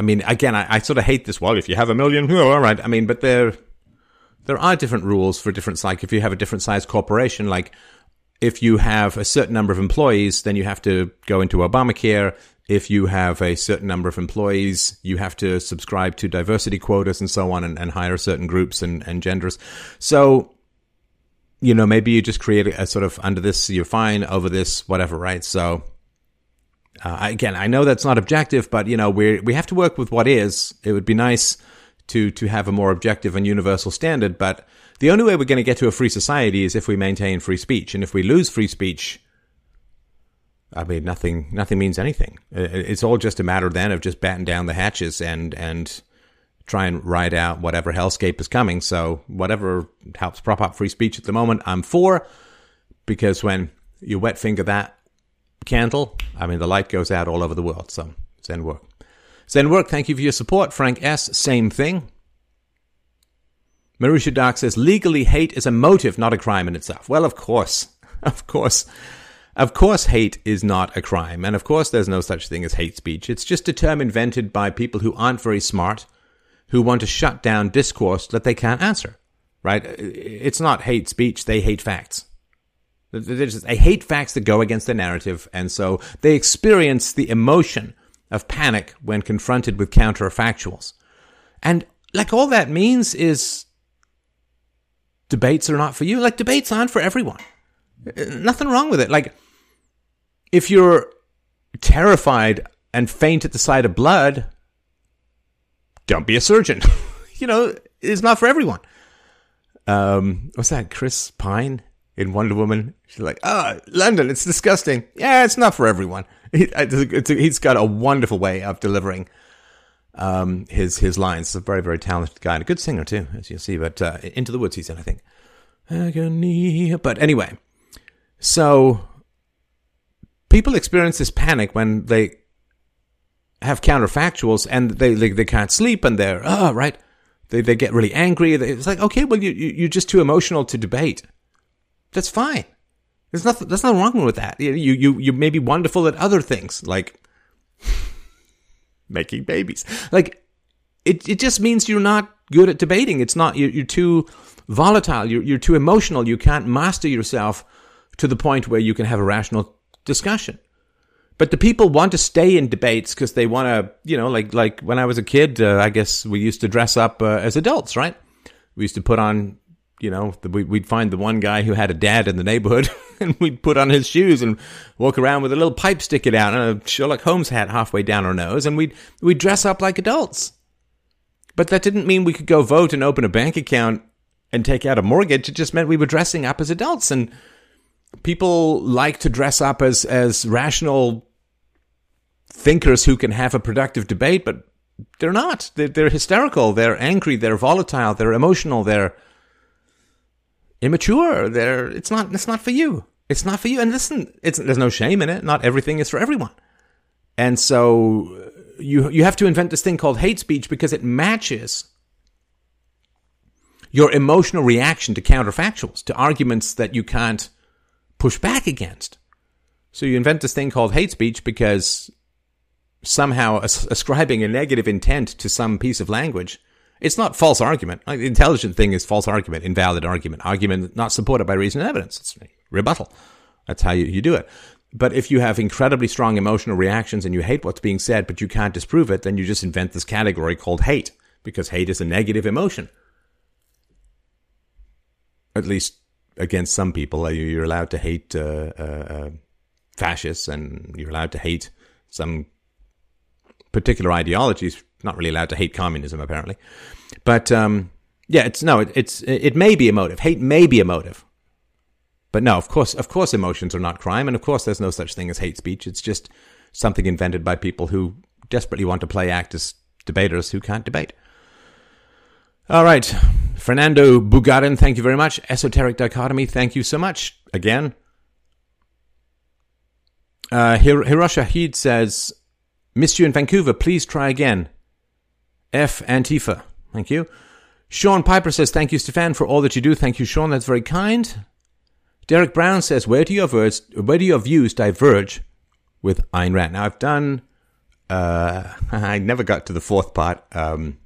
I mean, again, I, I sort of hate this. Well, if you have a million, oh, all right. I mean, but there, there are different rules for different, like if you have a different size corporation, like if you have a certain number of employees, then you have to go into Obamacare. If you have a certain number of employees, you have to subscribe to diversity quotas and so on and, and hire certain groups and, and genders. So, you know, maybe you just create a, a sort of under this, you're fine over this, whatever, right? So, uh, again, I know that's not objective, but you know, we we have to work with what is. It would be nice to to have a more objective and universal standard, but the only way we're going to get to a free society is if we maintain free speech. And if we lose free speech, I mean, nothing, nothing means anything. It's all just a matter then of just batten down the hatches and, and try and ride out whatever hellscape is coming. So whatever helps prop up free speech at the moment, I'm for, because when you wet finger that candle, I mean, the light goes out all over the world. So Zen work. Zen work. Thank you for your support. Frank S. Same thing. Marusha Dark says legally hate is a motive, not a crime in itself. Well, of course. Of course. Of course, hate is not a crime. And of course, there's no such thing as hate speech. It's just a term invented by people who aren't very smart, who want to shut down discourse that they can't answer. Right? It's not hate speech. They hate facts. They hate facts that go against the narrative. And so they experience the emotion of panic when confronted with counterfactuals. And like all that means is debates are not for you. Like debates aren't for everyone. Nothing wrong with it. Like if you're terrified and faint at the sight of blood, don't be a surgeon. you know, it's not for everyone. Um, what's that? Chris Pine in Wonder Woman. She's like, oh, London, it's disgusting. Yeah, it's not for everyone. He, has got a wonderful way of delivering um, his his lines. He's a very very talented guy and a good singer too, as you'll see. But uh, Into the Woods, he's in, I think. Agony. But anyway, so people experience this panic when they have counterfactuals and they they, they can't sleep and they're oh right. They they get really angry. It's like okay, well you you're just too emotional to debate. That's fine. There's nothing. There's nothing wrong with that. You you you may be wonderful at other things like making babies. Like it, it just means you're not good at debating. It's not, you're, you're too volatile. You're, you're too emotional. You can't master yourself to the point where you can have a rational discussion. But the people want to stay in debates because they want to, you know, like like when I was a kid, uh, I guess we used to dress up uh, as adults, right? We used to put on you know, we'd find the one guy who had a dad in the neighborhood and we'd put on his shoes and walk around with a little pipe sticking out and a Sherlock Holmes hat halfway down our nose and we'd, we'd dress up like adults. But that didn't mean we could go vote and open a bank account and take out a mortgage. It just meant we were dressing up as adults and people like to dress up as, as rational thinkers who can have a productive debate, but they're not. They're, they're hysterical. They're angry. They're volatile. They're emotional. They're, immature. They're it's not it's not for you. It's not for you. And listen, it's there's no shame in it. Not everything is for everyone. And so uh, you you have to invent this thing called hate speech because it matches your emotional reaction to counterfactuals, to arguments that you can't push back against. So you invent this thing called hate speech because somehow ascribing a negative intent to some piece of language. It's not false argument. the intelligent thing is false argument, invalid argument, argument not supported by reason and evidence. It's rebuttal. That's how you, you do it. But if you have incredibly strong emotional reactions and you hate what's being said, but you can't disprove it, then you just invent this category called hate, because hate is a negative emotion. At least against some people, you're allowed to hate uh, uh, uh, fascists and you're allowed to hate some particular ideologies. Not really allowed to hate communism, apparently. But um, yeah, it's no, it, it's it may be a motive. Hate may be a motive. But no, of course, of course, emotions are not crime, and of course, there's no such thing as hate speech. It's just something invented by people who desperately want to play act as debaters who can't debate. All right, Fernando Bugarin, thank you very much. Esoteric Dichotomy, thank you so much. Again, uh, Hir- Hiroshi Heed says, Missed you in Vancouver. Please try again. F. Antifa. Thank you. Sean Piper says, Thank you, Stefan, for all that you do. Thank you, Sean. That's very kind. Derek Brown says, Where do your, words, where do your views diverge with Ayn Rand? Now, I've done, uh, I never got to the fourth part. Um,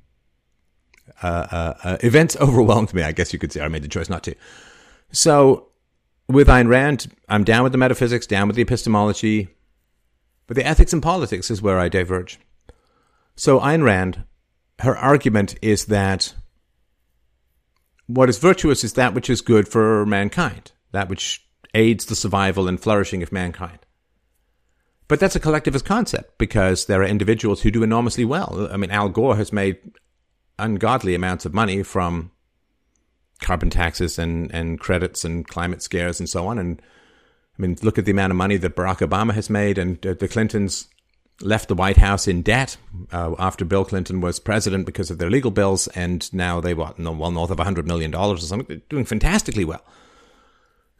uh, uh, uh, events overwhelmed me, I guess you could say. I made the choice not to. So, with Ayn Rand, I'm down with the metaphysics, down with the epistemology, but the ethics and politics is where I diverge. So Ayn Rand, her argument is that what is virtuous is that which is good for mankind, that which aids the survival and flourishing of mankind. But that's a collectivist concept because there are individuals who do enormously well. I mean, Al Gore has made ungodly amounts of money from carbon taxes and, and credits and climate scares and so on. And I mean, look at the amount of money that Barack Obama has made, and uh, the Clintons left the White House in debt uh, after Bill Clinton was president because of their legal bills, and now they what, well north of hundred million dollars or something. They're doing fantastically well.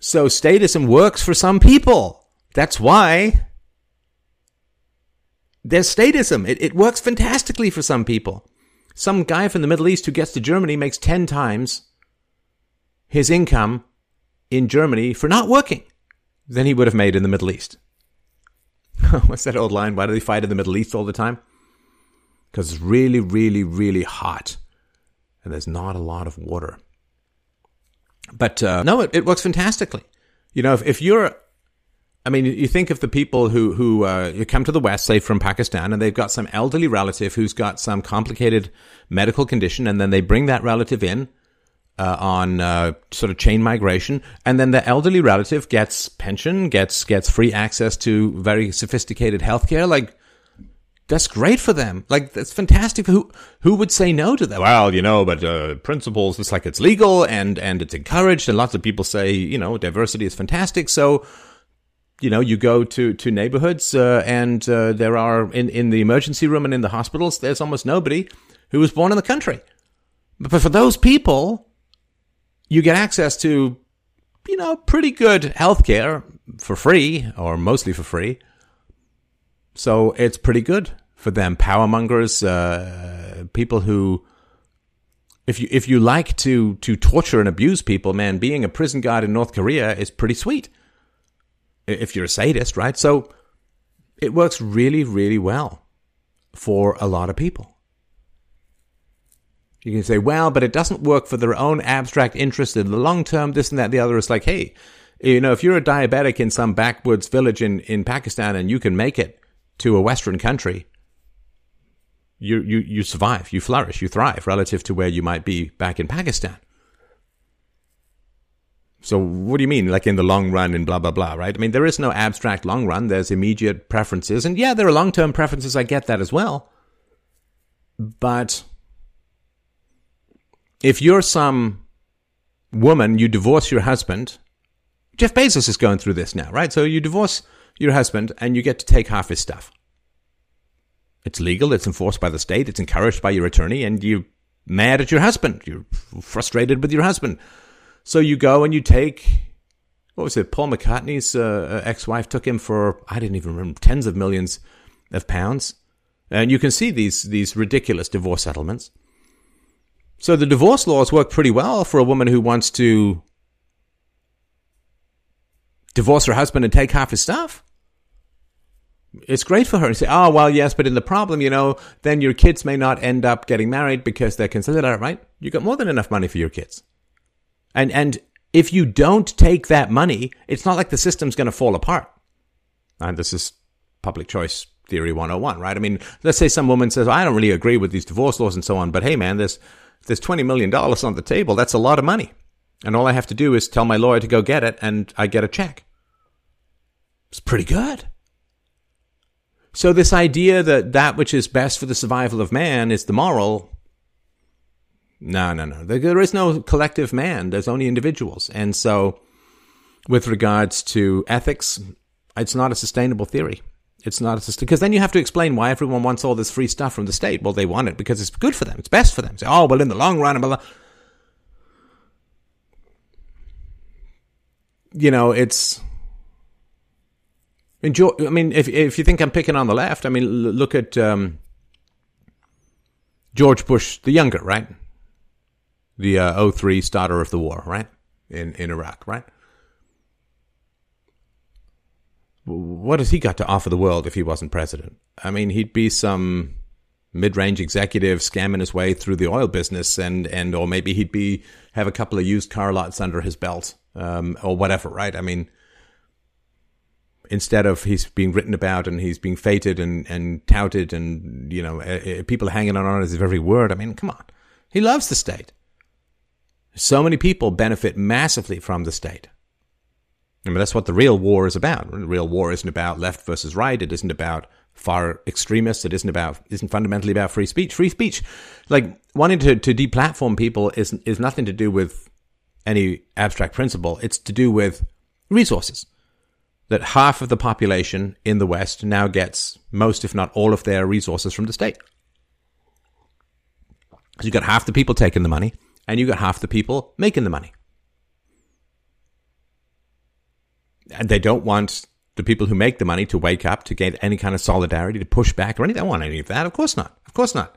So statism works for some people. That's why there's statism. It, it works fantastically for some people. Some guy from the Middle East who gets to Germany makes ten times his income in Germany for not working than he would have made in the Middle East. What's that old line? Why do they fight in the Middle East all the time? Because it's really, really, really hot and there's not a lot of water. But uh, no, it, it, works fantastically. You know, if, if, you're, I mean, you think of the people who who uh, you come to the West, say from Pakistan, and they've got some elderly relative who's got some complicated medical condition, and then they bring that relative in uh, on uh, sort of chain migration, and then the elderly relative gets pension, gets gets free access to very sophisticated healthcare. Like that's great for them. Like that's fantastic. Who who would say no to that? Well, you know, but uh, principles. It's like it's legal and and it's encouraged, and lots of people say you know diversity is fantastic. So you know, you go to to neighborhoods, uh, and uh, there are in in the emergency room and in the hospitals, there's almost nobody who was born in the country. But for those people, you get access to, you know, pretty good healthcare for free or mostly for free. So it's pretty good for them. Power mongers, uh, people who, if you if you like to to torture and abuse people, man, being a prison guard in North Korea is pretty sweet. If you're a sadist, right? So it works really, really well for a lot of people. You can say, well, but it doesn't work for their own abstract interest in the long term, this and that, the other. It's like, hey, you know, if you're a diabetic in some backwoods village in, in Pakistan and you can make it to a Western country, you, you, you survive, you flourish, you thrive relative to where you might be back in Pakistan. So what do you mean, like in the long run and blah, blah, blah, right? I mean, there is no abstract long run. There's immediate preferences. And yeah, there are long-term preferences. I get that as well. But if you're some woman, you divorce your husband. Jeff Bezos is going through this now, right? So you divorce your husband and you get to take half his stuff. It's legal, it's enforced by the state, it's encouraged by your attorney, and you're mad at your husband. You're frustrated with your husband. So you go and you take, what was it? Paul McCartney's uh, ex-wife took him for I didn't even remember tens of millions of pounds, and you can see these these ridiculous divorce settlements. So the divorce laws work pretty well for a woman who wants to divorce her husband and take half his stuff. It's great for her to say, oh, well, yes, but in the problem, you know, then your kids may not end up getting married because they're considered, out, right? You got more than enough money for your kids. And, and if you don't take that money, it's not like the system's going to fall apart. And this is public choice theory 101, right? I mean, let's say some woman says, I don't really agree with these divorce laws and so on, but hey, man, there's, there's $20 million on the table. That's a lot of money. And all I have to do is tell my lawyer to go get it and I get a check. It's pretty good. So this idea that that which is best for the survival of man is the moral, no, no, no. There is no collective man. There's only individuals. And so with regards to ethics, it's not a sustainable theory. It's not a system because then you have to explain why everyone wants all this free stuff from the state. Well, they want it because it's good for them. It's best for them. Say, oh, well, in the long run, blah, blah. You know, it's enjoy. I mean, if if you think I'm picking on the left, I mean, look at um, George Bush the younger, right? The uh, 03 starter of the war, right? In in Iraq, right? What has he got to offer the world if he wasn't president? I mean, he'd be some mid-range executive scamming his way through the oil business, and and or maybe he'd be have a couple of used car lots under his belt, um, or whatever, right? I mean, instead of he's being written about and he's being feted and and touted, and you know, uh, people hanging on his every word. I mean, come on, he loves the state. So many people benefit massively from the state. I mean, that's what the real war is about. The real war isn't about left versus right. It isn't about far extremists. It isn't about isn't fundamentally about free speech. Free speech, like wanting to to deplatform people, is is nothing to do with any abstract principle. It's to do with resources. That half of the population in the West now gets most, if not all, of their resources from the state. So you got half the people taking the money, and you've got half the people making the money. And they don't want the people who make the money to wake up to get any kind of solidarity to push back or anything. They don't want any of that. Of course not. Of course not.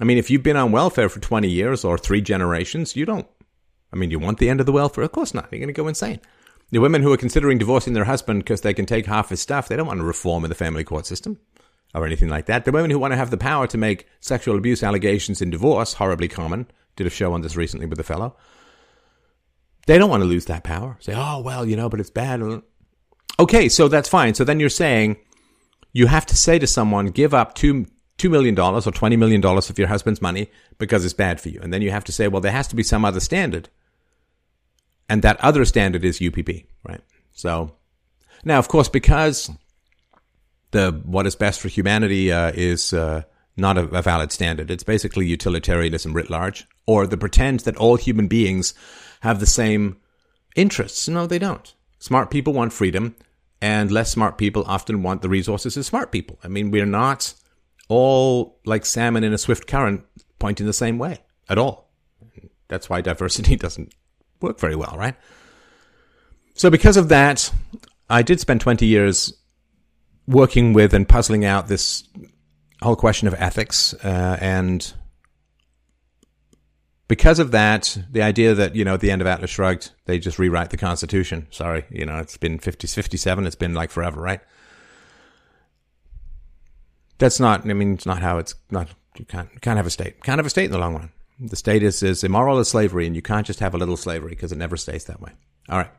I mean, if you've been on welfare for 20 years or three generations, you don't. I mean, you want the end of the welfare? Of course not. You're going to go insane. The women who are considering divorcing their husband because they can take half his stuff, they don't want to reform in the family court system or anything like that. The women who want to have the power to make sexual abuse allegations in divorce, horribly common, did a show on this recently with a fellow. They don't want to lose that power. Say, oh, well, you know, but it's bad. Okay, so that's fine. So then you're saying you have to say to someone, give up two, $2 million or $20 million of your husband's money because it's bad for you. And then you have to say, well, there has to be some other standard. And that other standard is UPP, right? So now, of course, because the what is best for humanity uh, is uh, not a, a, valid standard. It's basically utilitarianism writ large, or the pretend that all human beings have the same interests. No, they don't. Smart people want freedom, and less smart people often want the resources of smart people. I mean, we're not all like salmon in a swift current pointing the same way at all. That's why diversity doesn't work very well, right? So, because of that, I did spend 20 years working with and puzzling out this whole question of ethics uh, and because of that, the idea that, you know, at the end of Atlas Shrugged, they just rewrite the Constitution. Sorry, you know, it's been 50, 57, it's been like forever, right? That's not, I mean, it's not how it's not, you can't, can't have a state. can't have a state in the long run. The state is as immoral as slavery, and you can't just have a little slavery because it never stays that way. All right.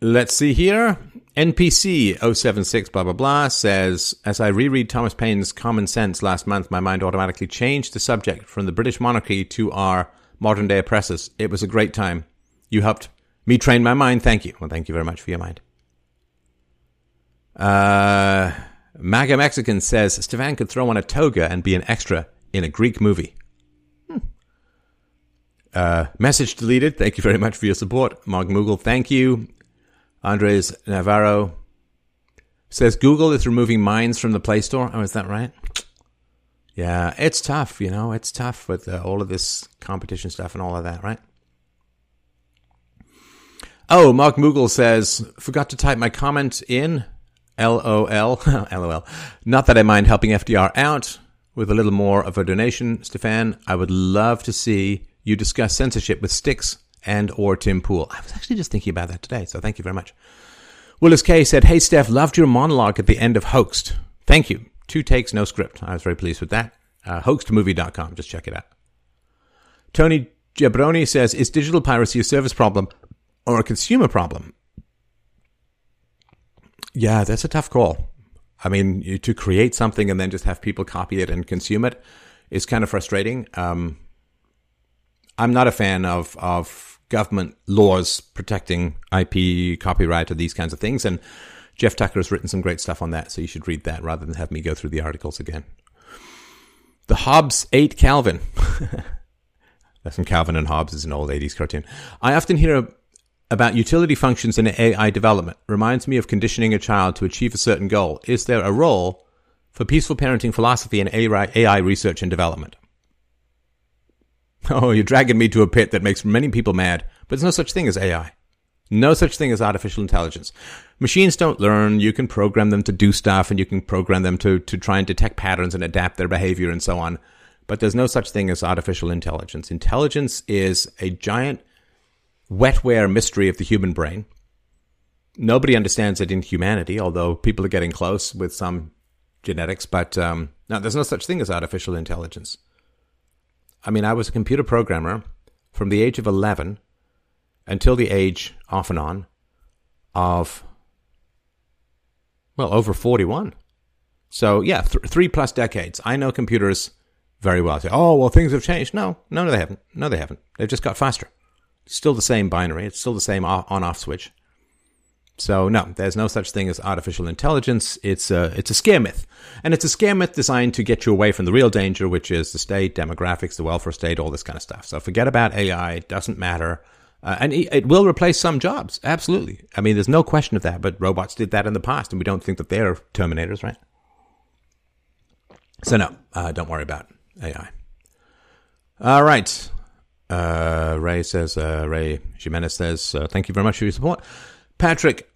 Let's see here. NPC 076 blah blah blah says as I reread Thomas Paine's Common Sense last month, my mind automatically changed the subject from the British monarchy to our modern day oppressors. It was a great time. You helped me train my mind. Thank you. Well, thank you very much for your mind. Uh, MAGA Mexican says Stefan could throw on a toga and be an extra in a Greek movie. Hmm. Uh, message deleted. Thank you very much for your support. Mark Moogle, thank you. Andres Navarro says Google is removing Minds from the Play Store. Oh, is that right? Yeah, it's tough, you know, it's tough with uh, all of this competition stuff and all of that, right? Oh, Mark Moogle says, forgot to type my comment in. LOL. LOL. Not that I mind helping FDR out with a little more of a donation, Stefan. I would love to see you discuss censorship with Styx and or Tim Pool. I was actually just thinking about that today, so thank you very much. Willis K said, Hey, Steph, loved your monologue at the end of Hoaxed. Thank you. Two takes, no script. I was very pleased with that. Uh, hoaxedmovie.com. Just check it out. Tony Jabroni says, Is digital piracy a service problem or a consumer problem? Yeah, that's a tough call. I mean, you, to create something and then just have people copy it and consume it is kind of frustrating. Um, I'm not a fan of of government laws protecting IP, copyright, or these kinds of things. And Jeff Tucker has written some great stuff on that, so you should read that rather than have me go through the articles again. The Hobbes ate Calvin. That's from Calvin and Hobbes is an old 80s cartoon. I often hear about utility functions in AI development reminds me of conditioning a child to achieve a certain goal. Is there a role for peaceful parenting philosophy in AI research and development? Oh, you're dragging me to a pit that makes many people mad, but there's no such thing as AI. No such thing as artificial intelligence. Machines don't learn. You can program them to do stuff and you can program them to, to try and detect patterns and adapt their behavior and so on. But there's no such thing as artificial intelligence. Intelligence is a giant wetware mystery of the human brain. Nobody understands it in humanity, although people are getting close with some genetics. But um, no, there's no such thing as artificial intelligence. I mean, I was a computer programmer from the age of 11 until the age, off and on, of, well, over 41. So, yeah, th- three plus decades. I know computers very well. I say, oh, well, things have changed. No, no, no, they haven't. No, they haven't. They've just got faster still the same binary. It's still the same on off switch. So no, there's no such thing as artificial intelligence. It's a it's a scare myth, and it's a scare myth designed to get you away from the real danger, which is the state, demographics, the welfare state, all this kind of stuff. So forget about AI. It doesn't matter, uh, and it will replace some jobs. Absolutely. I mean, there's no question of that. But robots did that in the past, and we don't think that they're terminators, right? So no, uh, don't worry about AI. All right. Uh, Ray says, uh, Ray Jimenez says, uh, thank you very much for your support. Patrick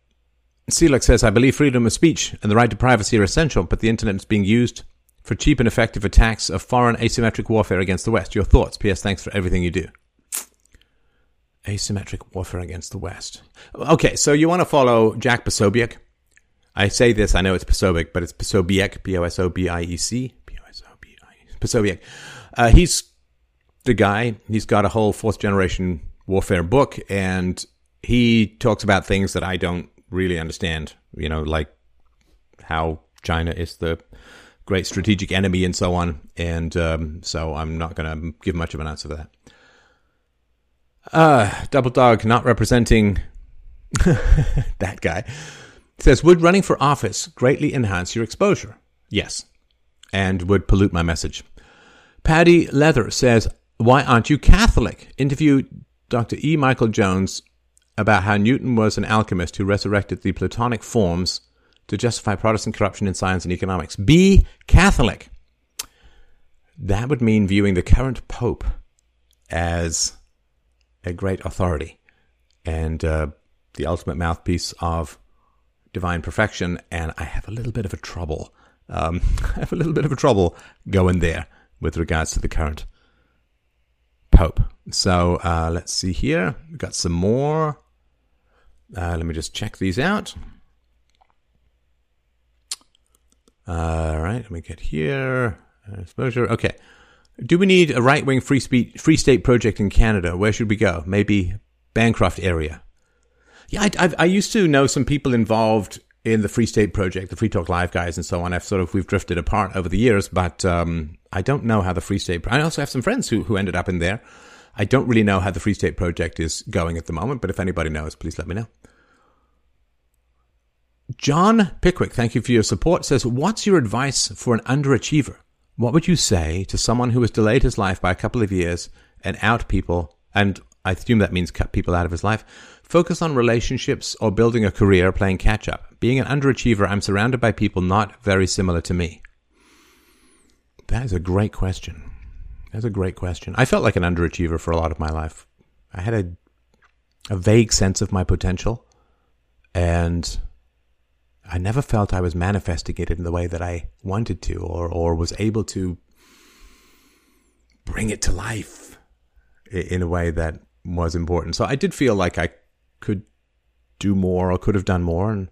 Selak says, I believe freedom of speech and the right to privacy are essential, but the internet is being used for cheap and effective attacks of foreign asymmetric warfare against the West. Your thoughts? P.S. Thanks for everything you do. Asymmetric warfare against the West. Okay, so you want to follow Jack Posobiec. I say this, I know it's Posobiec, but it's Posobiec, P-O-S-O-B-I-E-C. P-O-S-O-B-I-E-C. Posobiec. Uh, he's the guy. He's got a whole fourth generation warfare book, and he talks about things that I don't really understand. You know, like how China is the great strategic enemy and so on. And um, so I'm not going to give much of an answer to that. Uh, Double Dog not representing that guy says, Would running for office greatly enhance your exposure? Yes. And would pollute my message. Paddy Leather says, why aren't you Catholic? Interview Dr. E. Michael Jones about how Newton was an alchemist who resurrected the Platonic forms to justify Protestant corruption in science and economics. Be Catholic. That would mean viewing the current Pope as a great authority and uh, the ultimate mouthpiece of divine perfection. And I have a little bit of a trouble. Um, I have a little bit of a trouble going there with regards to the current Pope. So uh, let's see here. We've got some more. Uh, let me just check these out. All right, let me get here. Exposure. Okay. Do we need a right wing free, spe- free state project in Canada? Where should we go? Maybe Bancroft area. Yeah, I, I, I used to know some people involved in the Free State Project, the Free Talk Live guys, and so on. I've sort of we've drifted apart over the years, but um, I don't know how the Free State. I also have some friends who who ended up in there. I don't really know how the Free State Project is going at the moment, but if anybody knows, please let me know. John Pickwick, thank you for your support. Says, "What's your advice for an underachiever? What would you say to someone who has delayed his life by a couple of years and out people and I assume that means cut people out of his life. Focus on relationships or building a career playing catch up. Being an underachiever, I'm surrounded by people not very similar to me. That is a great question. That's a great question. I felt like an underachiever for a lot of my life. I had a a vague sense of my potential and I never felt I was manifesting it in the way that I wanted to or or was able to bring it to life in a way that was important. So I did feel like I could do more or could have done more and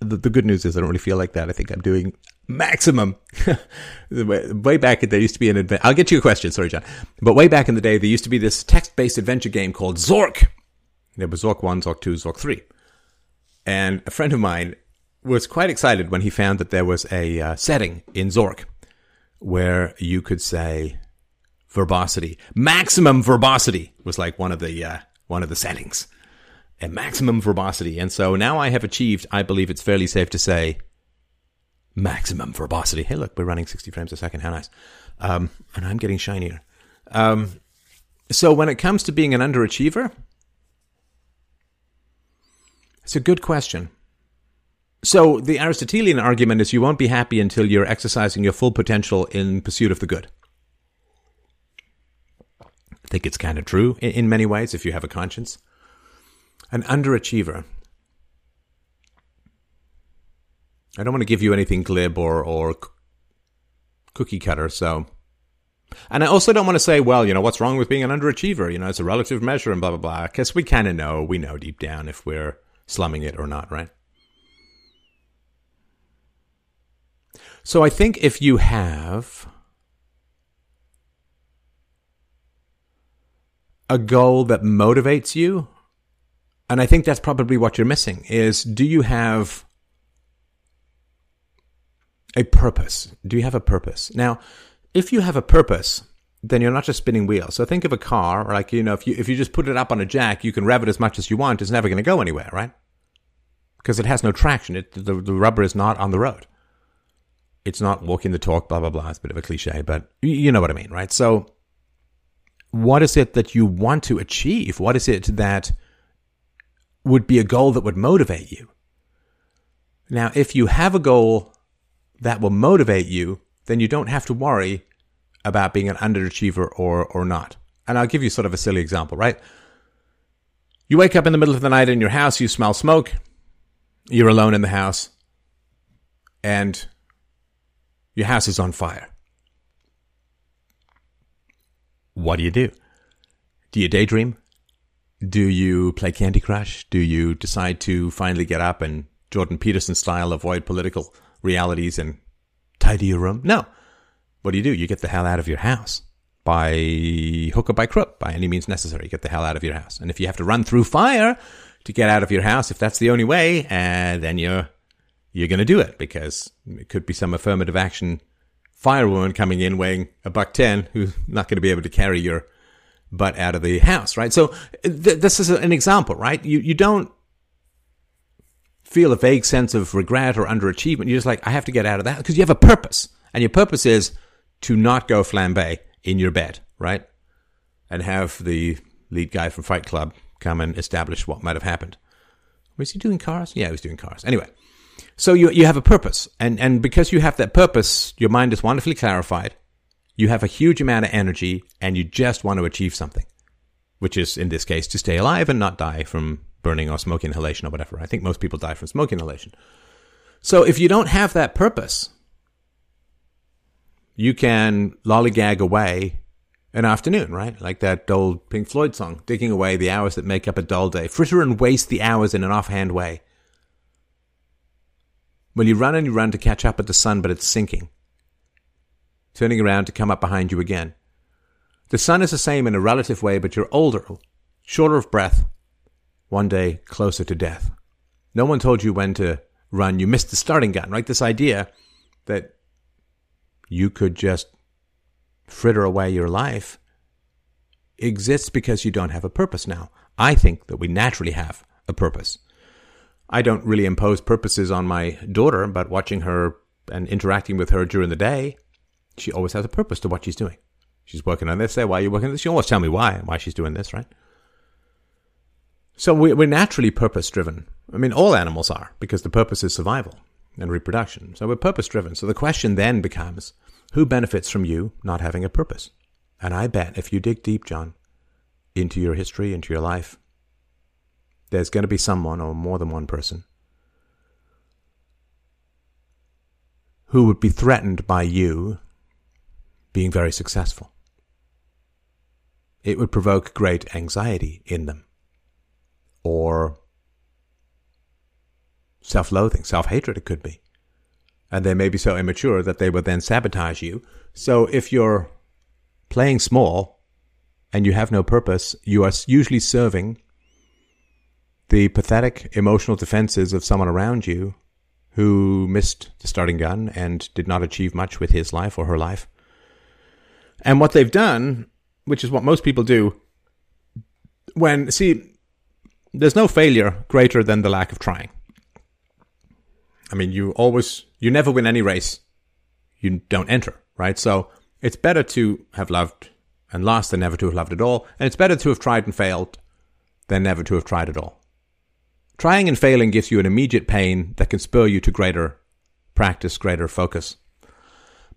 the, the good news is I don't really feel like that. I think I'm doing maximum. way back there used to be an adventure. I'll get you a question. Sorry, John. But way back in the day, there used to be this text-based adventure game called Zork. There was Zork 1, Zork 2, Zork 3. And a friend of mine was quite excited when he found that there was a uh, setting in Zork where you could say verbosity. Maximum verbosity was like one of the, uh, one of the settings. And maximum verbosity. And so now I have achieved, I believe it's fairly safe to say, maximum verbosity. Hey, look, we're running 60 frames a second. How nice. Um, and I'm getting shinier. Um, so when it comes to being an underachiever, it's a good question. So the Aristotelian argument is you won't be happy until you're exercising your full potential in pursuit of the good. I think it's kind of true in, in many ways if you have a conscience. An underachiever I don't want to give you anything glib or, or cookie cutter. So, and I also don't want to say, well, you know, what's wrong with being an underachiever? You know, it's a relative measure and blah, blah, blah. Because we kind of know, we know deep down if we're slumming it or not, right? So I think if you have a goal that motivates you, and I think that's probably what you're missing is do you have a purpose. Do you have a purpose? Now, if you have a purpose, then you're not just spinning wheels. So think of a car, like you know, if you if you just put it up on a jack, you can rev it as much as you want. It's never going to go anywhere, right? Because it has no traction. It the, the rubber is not on the road. It's not walking the talk. Blah blah blah. It's a bit of a cliche, but you know what I mean, right? So, what is it that you want to achieve? What is it that would be a goal that would motivate you? Now, if you have a goal that will motivate you, then you don't have to worry about being an underachiever or, or not. And I'll give you sort of a silly example, right? You wake up in the middle of the night in your house, you smell smoke, you're alone in the house, and your house is on fire. What do you do? Do you daydream? Do you play Candy Crush? Do you decide to finally get up and Jordan Peterson style avoid political realities and tidy your room. No. What do you do? You get the hell out of your house by hook or by crook, by any means necessary. Get the hell out of your house. And if you have to run through fire to get out of your house, if that's the only way, uh, then you're you're going to do it because it could be some affirmative action firewoman coming in weighing a buck ten who's not going to be able to carry your butt out of the house, right? So th- this is an example, right? You you don't feel a vague sense of regret or underachievement. You're just like, I have to get out of that because you have a purpose. And your purpose is to not go flambe in your bed, right? And have the lead guy from Fight Club come and establish what might have happened. Was he doing cars? Yeah, he was doing cars. Anyway, so you you have a purpose, and and because you have that purpose, your mind is wonderfully clarified. You have a huge amount of energy, and you just want to achieve something, which is in this case to stay alive and not die from burning or smoke inhalation or whatever. I think most people die from smoke inhalation. So if you don't have that purpose, you can lollygag away an afternoon, right? Like that old Pink Floyd song, digging away the hours that make up a dull day. Fritter and waste the hours in an offhand way. When you run and you run to catch up with the sun, but it's sinking. Turning around to come up behind you again. The sun is the same in a relative way, but you're older, shorter of breath, one day closer to death. No one told you when to run. You missed the starting gun, right? This idea that you could just fritter away your life exists because you don't have a purpose now. I think that we naturally have a purpose. I don't really impose purposes on my daughter, but watching her and interacting with her during the day, she always has a purpose to what she's doing. She's working on this. Say, why are you working on this? She always tell me why, why she's doing this, right? So we're naturally purpose driven. I mean, all animals are because the purpose is survival. and reproduction. So we're purpose driven. So the question then becomes who benefits from you not having a purpose? And I bet if you dig deep, John, into your history, into your life, there's going to be someone or more than one person who would be threatened by you being very successful. It would provoke great anxiety in them or self loathing, self hatred, it could be. And they may be so immature that they would then sabotage you. So if you're playing small and you have no purpose, you are usually serving the pathetic emotional defenses of someone around you who missed the starting gun and did not achieve much with his life or her life. And what they've done, which is what most people do, when, see, there's no failure greater than the lack of trying. I mean, you always, you never win any race you don't enter, right? So it's better to have loved and lost than never to have loved at all. And it's better to have tried and failed than never to have tried at all. Trying and failing gives you an immediate pain that can spur you to greater practice, greater focus.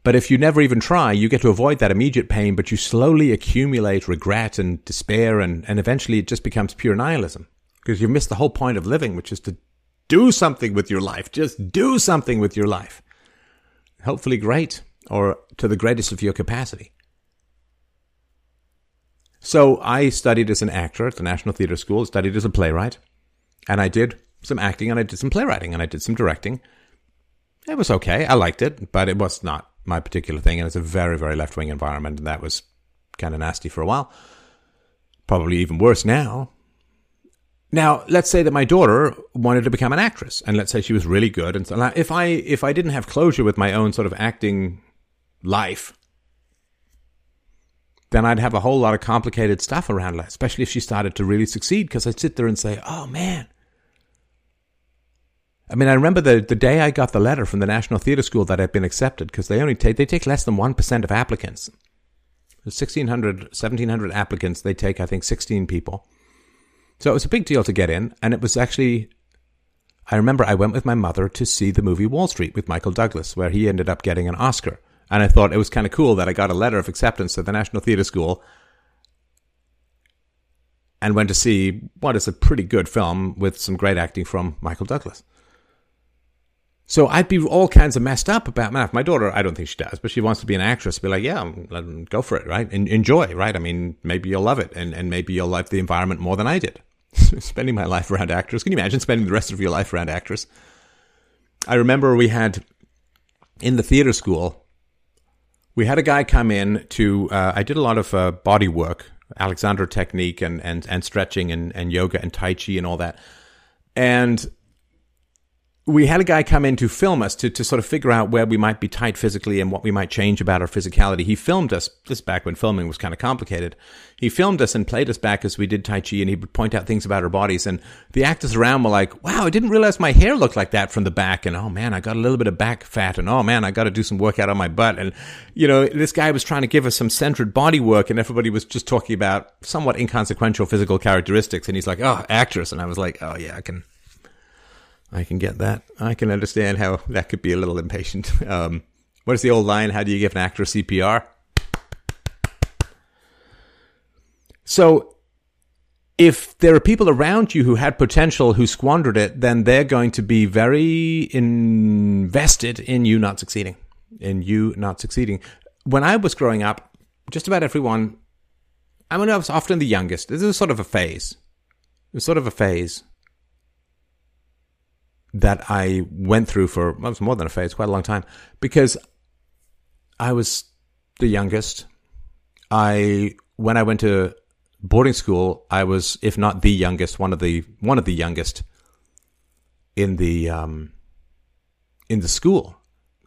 But if you never even try, you get to avoid that immediate pain, but you slowly accumulate regret and despair, and, and eventually it just becomes pure nihilism because you've missed the whole point of living, which is to do something with your life. Just do something with your life. Hopefully, great or to the greatest of your capacity. So, I studied as an actor at the National Theatre School, studied as a playwright. And I did some acting and I did some playwriting and I did some directing. It was okay. I liked it, but it was not my particular thing. And it's a very, very left wing environment. And that was kind of nasty for a while. Probably even worse now. Now, let's say that my daughter wanted to become an actress, and let's say she was really good. And so if I if I didn't have closure with my own sort of acting life, then I'd have a whole lot of complicated stuff around especially if she started to really succeed. Because I'd sit there and say, "Oh man, I mean, I remember the, the day I got the letter from the National Theatre School that I'd been accepted because they only take, they take less than 1% of applicants. There's 1,600, 1,700 applicants. They take, I think, 16 people. So it was a big deal to get in. And it was actually, I remember I went with my mother to see the movie Wall Street with Michael Douglas, where he ended up getting an Oscar. And I thought it was kind of cool that I got a letter of acceptance to the National Theatre School and went to see what is a pretty good film with some great acting from Michael Douglas. So I'd be all kinds of messed up about math. My daughter, I don't think she does, but she wants to be an actress. Be like, yeah, go for it, right? And enjoy, right? I mean, maybe you'll love it, and and maybe you'll like the environment more than I did. spending my life around actors. Can you imagine spending the rest of your life around actors? I remember we had in the theater school, we had a guy come in to. Uh, I did a lot of uh, body work, Alexander technique, and and and stretching, and and yoga, and tai chi, and all that, and we had a guy come in to film us to, to sort of figure out where we might be tight physically and what we might change about our physicality. He filmed us, this back when filming was kind of complicated. He filmed us and played us back as we did Tai Chi and he would point out things about our bodies. And the actors around were like, wow, I didn't realize my hair looked like that from the back. And oh man, I got a little bit of back fat. And oh man, I got to do some workout on my butt. And, you know, this guy was trying to give us some centered body work and everybody was just talking about somewhat inconsequential physical characteristics. And he's like, oh, actress. And I was like, oh yeah, I can I can get that. I can understand how that could be a little impatient. Um, what is the old line? How do you give an actor CPR? So, if there are people around you who had potential who squandered it, then they're going to be very invested in you not succeeding. In you not succeeding. When I was growing up, just about everyone, I mean, I was often the youngest. This is sort of a phase. It was sort of a phase that I went through for well, more than a phase, quite a long time, because I was the youngest. I when I went to boarding school, I was, if not the youngest, one of the one of the youngest in the um, in the school.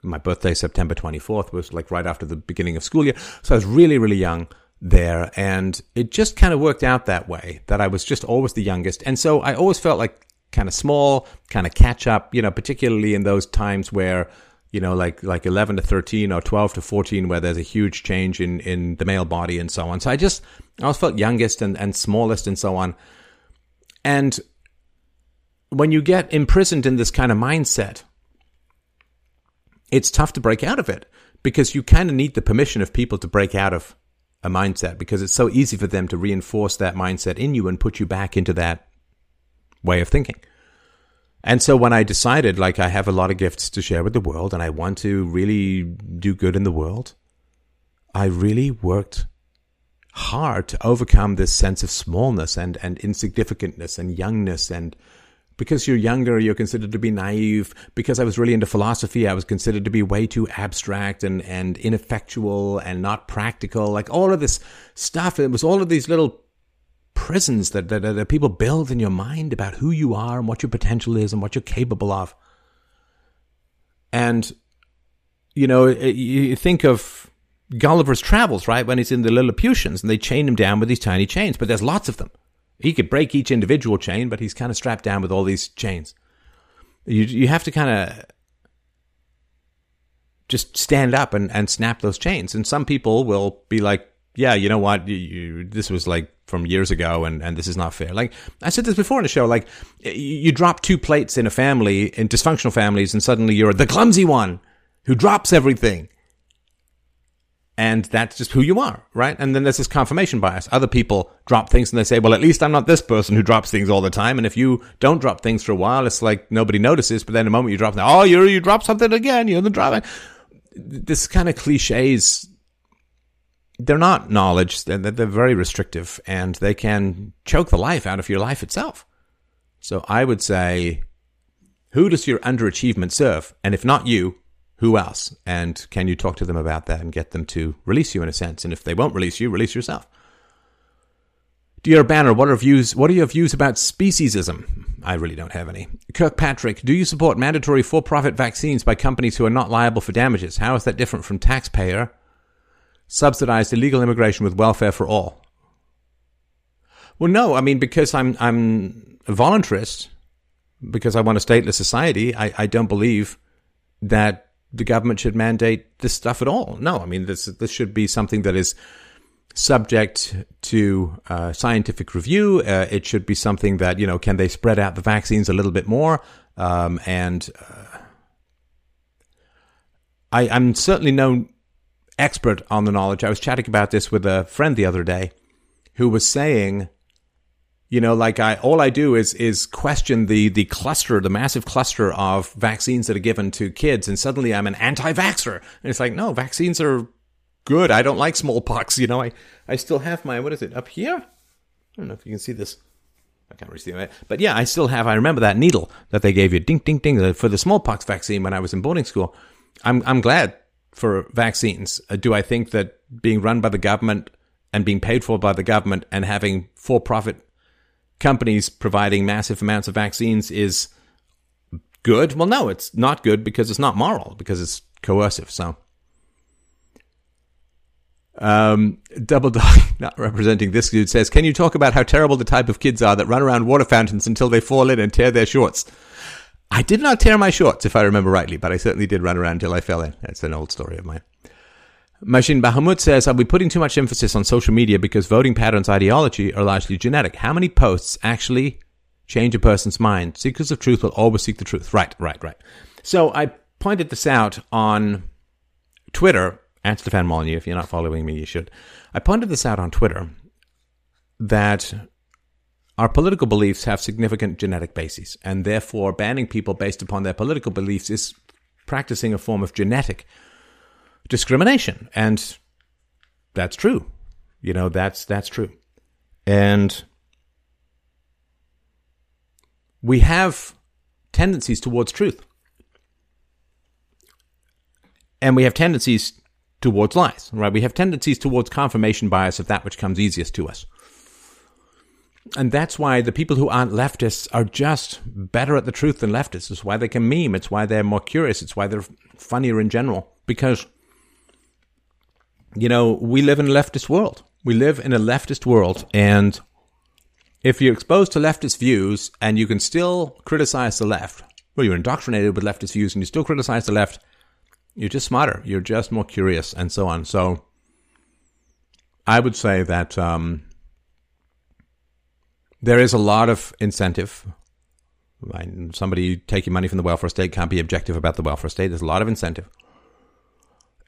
My birthday, September twenty fourth, was like right after the beginning of school year, so I was really, really young there, and it just kind of worked out that way that I was just always the youngest, and so I always felt like kind of small, kind of catch up, you know, particularly in those times where, you know, like, like 11 to 13 or 12 to 14, where there's a huge change in, in the male body and so on. So I just, I always felt youngest and, and smallest and so on. And when you get imprisoned in this kind of mindset, it's tough to break out of it because you kind of need the permission of people to break out of a mindset because it's so easy for them to reinforce that mindset in you and put you back into that way of thinking. And so when I decided, like, I have a lot of gifts to share with the world and I want to really do good in the world, I really worked hard to overcome this sense of smallness and, and insignificantness and youngness and because you're younger, you're considered to be naive. Because I was really into philosophy, I was considered to be way too abstract and, and ineffectual and not practical. Like all of this stuff. It was all of these little prisons that, that, that people build in your mind about who you are and what your potential is and what you're capable of. And, you know, you think of Gulliver's Travels, right? When he's in the Lilliputians and they chain him down with these tiny chains, but there's lots of them. He could break each individual chain, but he's kind of strapped down with all these chains. You you have to kind of just stand up and, and snap those chains. And some people will be like, yeah, you know what? You, you, this was like from years ago and, and this is not fair. Like I said this before in the show, like you, you drop two plates in a family, in dysfunctional families, and suddenly you're the clumsy one who drops everything and that's just who you are, right? And then there's this confirmation bias. Other people drop things and they say, well, at least I'm not this person who drops things all the time. And if you don't drop things for a while, it's like nobody notices. But then the moment you drop, oh, you you drop something again, you're the drama. This kind of cliches. They're not knowledge. They're, they're very restrictive and they can choke the life out of your life itself. So I would say, who does your underachievement serve? And if not you, who else? And can you talk to them about that and get them to release you in a sense? And if they won't release you, release yourself. Dear Banner, what are views? What are your views about speciesism? I really don't have any. Kirkpatrick, do you support mandatory for-profit vaccines by companies who are not liable for damages? How is that different from taxpayer subsidized illegal immigration with welfare for all? Well, no. I mean, because I'm I'm a voluntarist, because I want a stateless society. I, I don't believe that the government should mandate this stuff at all. No, I mean this this should be something that is subject to uh, scientific review. Uh, it should be something that you know can they spread out the vaccines a little bit more um, and. Uh, I, I'm certainly no expert on the knowledge. I was chatting about this with a friend the other day who was saying you know, like I, all I do is, is question the, the cluster, the massive cluster of vaccines that are given to kids. And suddenly I'm an anti-vaxxer. And it's like, no, vaccines are good. I don't like smallpox. You know, I, I still have my, what is it up here? I don't know if you can see this. I can't really see it. But yeah, I still have, I remember that needle that they gave you, ding, ding, ding, for the smallpox vaccine when I was in boarding school. I'm, I'm glad for vaccines. Uh, do I think that being run by the government and being paid for by the government and having for profit companies providing massive amounts of vaccines is good. Well, no, it's not good because it's not moral, because it's coercive. So, um, Double Dog, not representing this dude, says, Can you talk about how terrible the type of kids are that run around water fountains until they fall in and tear their shorts? I did not tear my shorts, if I remember rightly, but I certainly did run around until I fell in. That's an old story of mine. Mashin Bahamut says, Are we putting too much emphasis on social media because voting patterns ideology are largely genetic? How many posts actually change a person's mind? Seekers of truth will always seek the truth. Right, right, right. So I pointed this out on Twitter at Stefan Molyneux. If you're not following me, you should. I pointed this out on Twitter that our political beliefs have significant genetic bases, and therefore banning people based upon their political beliefs is practicing a form of genetic discrimination. And that's true. You know, that's that's true. And we have tendencies towards truth. And we have tendencies towards lies, right? We have tendencies towards confirmation bias of that which comes easiest to us. And that's why the people who aren't leftists are just better at the truth than leftists. It's why they can meme. It's why they're more curious. It's why they're funnier in general. Because you know, we live in a leftist world. We live in a leftist world. And if you're exposed to leftist views and you can still criticize the left, well, you're indoctrinated with leftist views and you still criticize the left, you're just smarter. You're just more curious and so on. So I would say that um, there is a lot of incentive Somebody taking money from the welfare state can't be objective about the welfare state. There's a lot of incentive.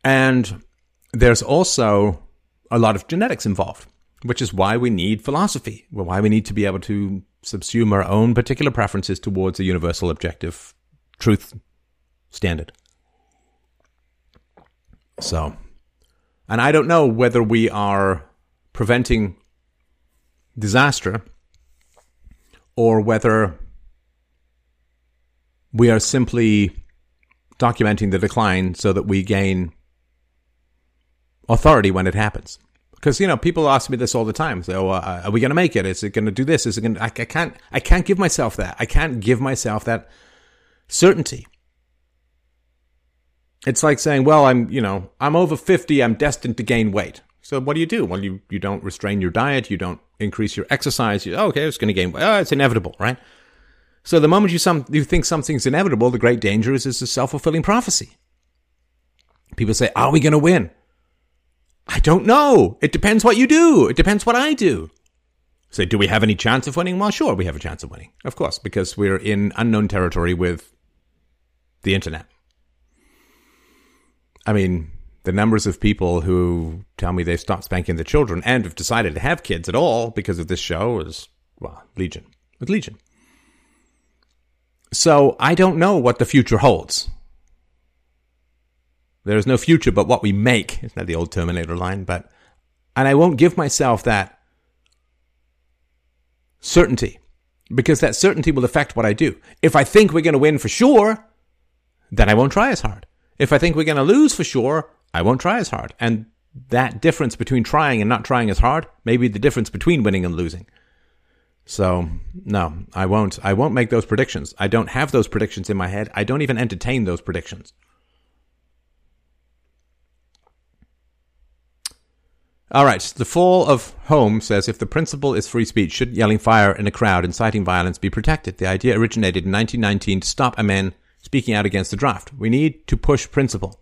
And there's also a lot of genetics involved, which is why we need philosophy, why we need to be able to subsume our own particular preferences towards a universal objective truth standard. So, and I don't know whether we are preventing disaster or whether we are simply documenting the decline so that we gain authority when it happens. Because you know, people ask me this all the time. So, uh, are we going to make it? Is it going to do this? Is it going? I, I can't. I can't give myself that. I can't give myself that certainty. It's like saying, well, I'm, you know, I'm over 50, I'm destined to gain weight. So what do you do? Well, you, you don't restrain your diet, you don't increase your exercise. You, oh, okay, it's going to gain. Oh, it's inevitable, right? So the moment you some you think something's inevitable, the great danger is it's a self-fulfilling prophecy. People say, "Are we going to win?" I don't know. It depends what you do. It depends what I do. Say, do we have any chance of winning? Well, sure, we have a chance of winning. Of course, because we're in unknown territory with the internet. I mean, the numbers of people who tell me they've stopped spanking their children and have decided to have kids at all because of this show is, well, legion. With legion. So I don't know what the future holds. There is no future but what we make. Isn't that the old Terminator line? But, and I won't give myself that certainty because that certainty will affect what I do. If I think we're going to win for sure, then I won't try as hard. If I think we're going to lose for sure, I won't try as hard. And that difference between trying and not trying as hard may be the difference between winning and losing. So, no, I won't. I won't make those predictions. I don't have those predictions in my head. I don't even entertain those predictions. All right. The fall of home says if the principle is free speech, should yelling fire in a crowd inciting violence be protected? The idea originated in 1919 to stop a man speaking out against the draft. We need to push principle.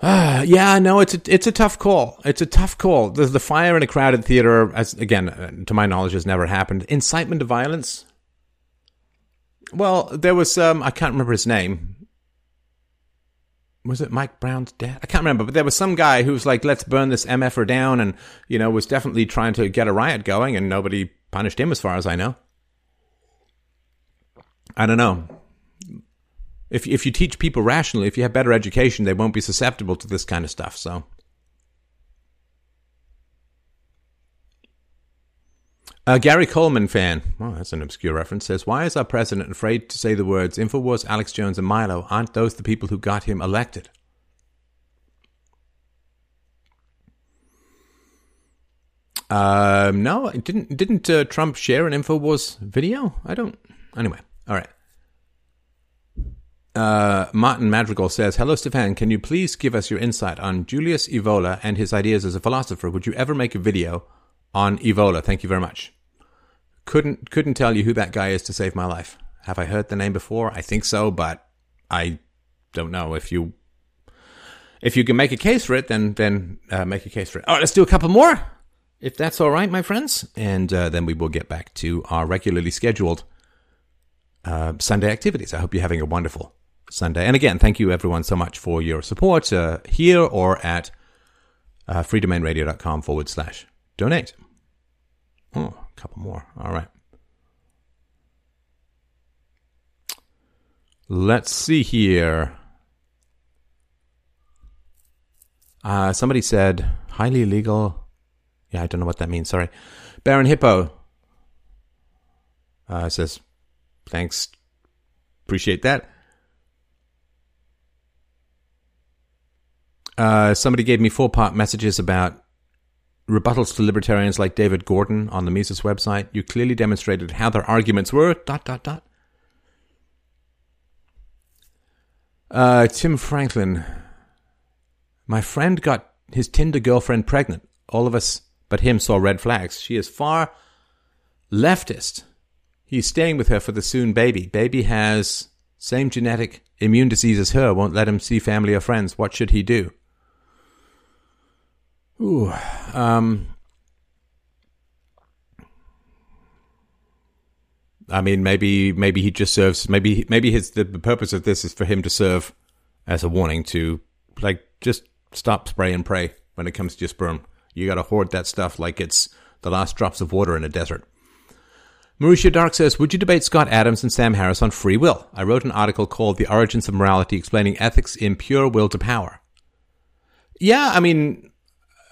Uh, yeah, no, it's a, it's a tough call. It's a tough call. The, the fire in a crowded theater, as again, uh, to my knowledge, has never happened. Incitement to violence. Well, there was um, I can't remember his name was it Mike Brown's dad? I can't remember, but there was some guy who was like, let's burn this MFer down and, you know, was definitely trying to get a riot going and nobody punished him as far as I know. I don't know. If, if you teach people rationally, if you have better education, they won't be susceptible to this kind of stuff. So, uh, Gary Coleman fan, well, that's an obscure reference, says, Why is our president afraid to say the words InfoWars, Alex Jones, and Milo? Aren't those the people who got him elected? Um, no, didn't didn't uh, Trump share an Infowars video? I don't. Anyway, all right. Uh, Martin Madrigal says, "Hello, Stefan. Can you please give us your insight on Julius Evola and his ideas as a philosopher? Would you ever make a video on Evola? Thank you very much." Couldn't couldn't tell you who that guy is to save my life. Have I heard the name before? I think so, but I don't know. If you if you can make a case for it, then then uh, make a case for it. All right, let's do a couple more, if that's all right, my friends, and uh, then we will get back to our regularly scheduled uh, Sunday activities. I hope you're having a wonderful Sunday. And again, thank you everyone so much for your support uh, here or at uh, freedomainradio.com forward slash donate. Oh, a couple more. All right. Let's see here. Uh, somebody said highly illegal. Yeah, I don't know what that means. Sorry. Baron Hippo uh, says, thanks. Appreciate that. Uh, somebody gave me four part messages about rebuttals to libertarians like David Gordon on the Mises website. You clearly demonstrated how their arguments were. Dot dot dot. Uh, Tim Franklin. My friend got his Tinder girlfriend pregnant. All of us but him saw red flags. She is far leftist. He's staying with her for the soon baby. Baby has same genetic immune disease as her, won't let him see family or friends. What should he do? Ooh, um, I mean, maybe maybe he just serves. Maybe maybe his the purpose of this is for him to serve as a warning to like just stop spray and pray when it comes to your sperm. You got to hoard that stuff like it's the last drops of water in a desert. Mauricio Dark says, Would you debate Scott Adams and Sam Harris on free will? I wrote an article called The Origins of Morality explaining ethics in pure will to power. Yeah, I mean,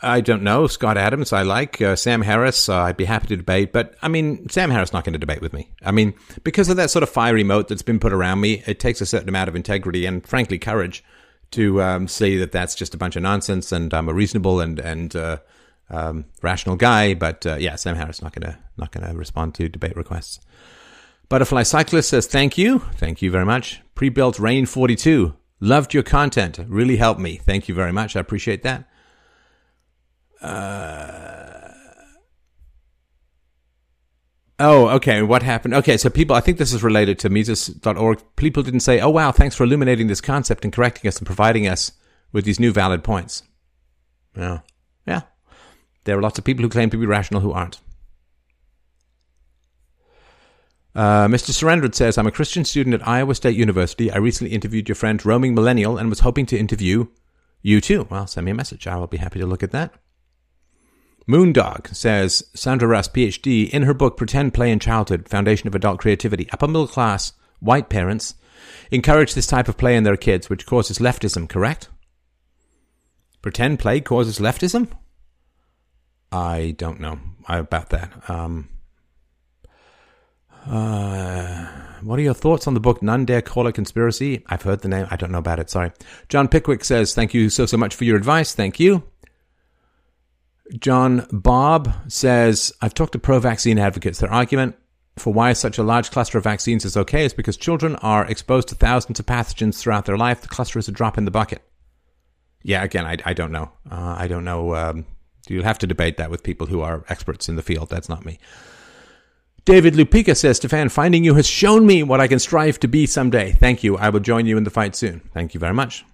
I don't know. Scott Adams, I like. Uh, Sam Harris, uh, I'd be happy to debate. But, I mean, Sam Harris not going to debate with me. I mean, because of that sort of fiery moat that's been put around me, it takes a certain amount of integrity and, frankly, courage to um, say that that's just a bunch of nonsense and I'm a reasonable and, and uh, um, rational guy, but uh, yeah, Sam Harris not gonna not gonna respond to debate requests. Butterfly Cyclist says thank you, thank you very much. Pre-built Rain forty two loved your content, really helped me. Thank you very much, I appreciate that. Uh, oh, okay. What happened? Okay, so people, I think this is related to Mises.org. People didn't say, "Oh wow, thanks for illuminating this concept and correcting us and providing us with these new valid points." Yeah, yeah. There are lots of people who claim to be rational who aren't. Uh, Mr. Surrendered says, I'm a Christian student at Iowa State University. I recently interviewed your friend Roaming Millennial and was hoping to interview you too. Well, send me a message. I will be happy to look at that. Moondog says, Sandra Russ, PhD, in her book Pretend Play in Childhood, Foundation of Adult Creativity, upper middle class, white parents encourage this type of play in their kids, which causes leftism, correct? Pretend play causes leftism? I don't know about that. Um, uh, what are your thoughts on the book None Dare Call It Conspiracy? I've heard the name. I don't know about it. Sorry. John Pickwick says, Thank you so, so much for your advice. Thank you. John Bob says, I've talked to pro vaccine advocates. Their argument for why such a large cluster of vaccines is okay is because children are exposed to thousands of pathogens throughout their life. The cluster is a drop in the bucket. Yeah, again, I, I don't know. Uh, I don't know um, You'll have to debate that with people who are experts in the field. That's not me. David Lupica says, Stefan, finding you has shown me what I can strive to be someday. Thank you. I will join you in the fight soon. Thank you very much.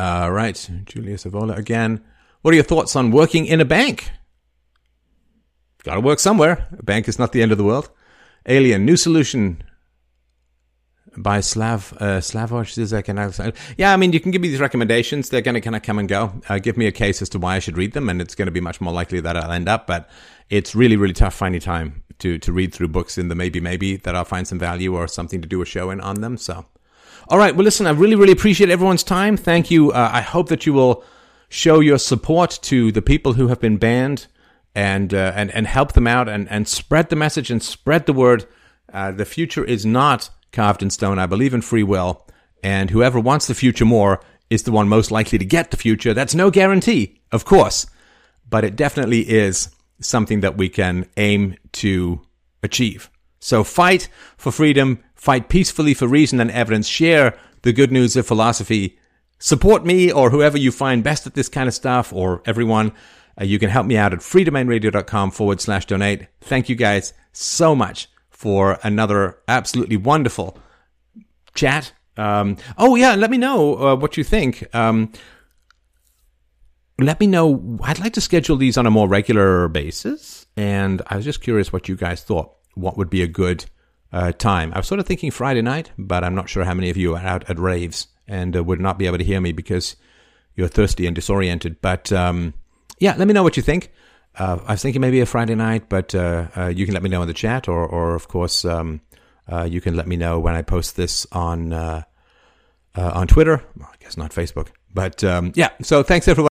All right. Julius Evola again. What are your thoughts on working in a bank? Got to work somewhere. A bank is not the end of the world. Alien, new solution by Slav uh, Slavoj Zizek yeah, I mean, you can give me these recommendations. They're going to kind of come and go. Uh, give me a case as to why I should read them, and it's going to be much more likely that I'll end up. But it's really, really tough finding time to to read through books in the maybe maybe that I'll find some value or something to do a show in on them. So, all right. Well, listen, I really, really appreciate everyone's time. Thank you. Uh, I hope that you will show your support to the people who have been banned and uh, and and help them out and and spread the message and spread the word. Uh, the future is not carved in stone. I believe in free will, and whoever wants the future more is the one most likely to get the future. That's no guarantee, of course, but it definitely is something that we can aim to achieve. So fight for freedom, fight peacefully for reason and evidence, share the good news of philosophy, support me or whoever you find best at this kind of stuff or everyone. Uh, you can help me out at freedomainradio.com forward slash donate. Thank you guys so much for another absolutely wonderful chat. Um, oh yeah, let me know uh, what you think. Um, let me know. I'd like to schedule these on a more regular basis, and I was just curious what you guys thought. What would be a good uh, time? I was sort of thinking Friday night, but I'm not sure how many of you are out at raves and uh, would not be able to hear me because you're thirsty and disoriented. But um, yeah, let me know what you think. Uh, I was thinking maybe a Friday night, but uh, uh, you can let me know in the chat, or, or of course, um, uh, you can let me know when I post this on on Twitter. Well, I guess not Facebook, but um, yeah. So thanks everyone.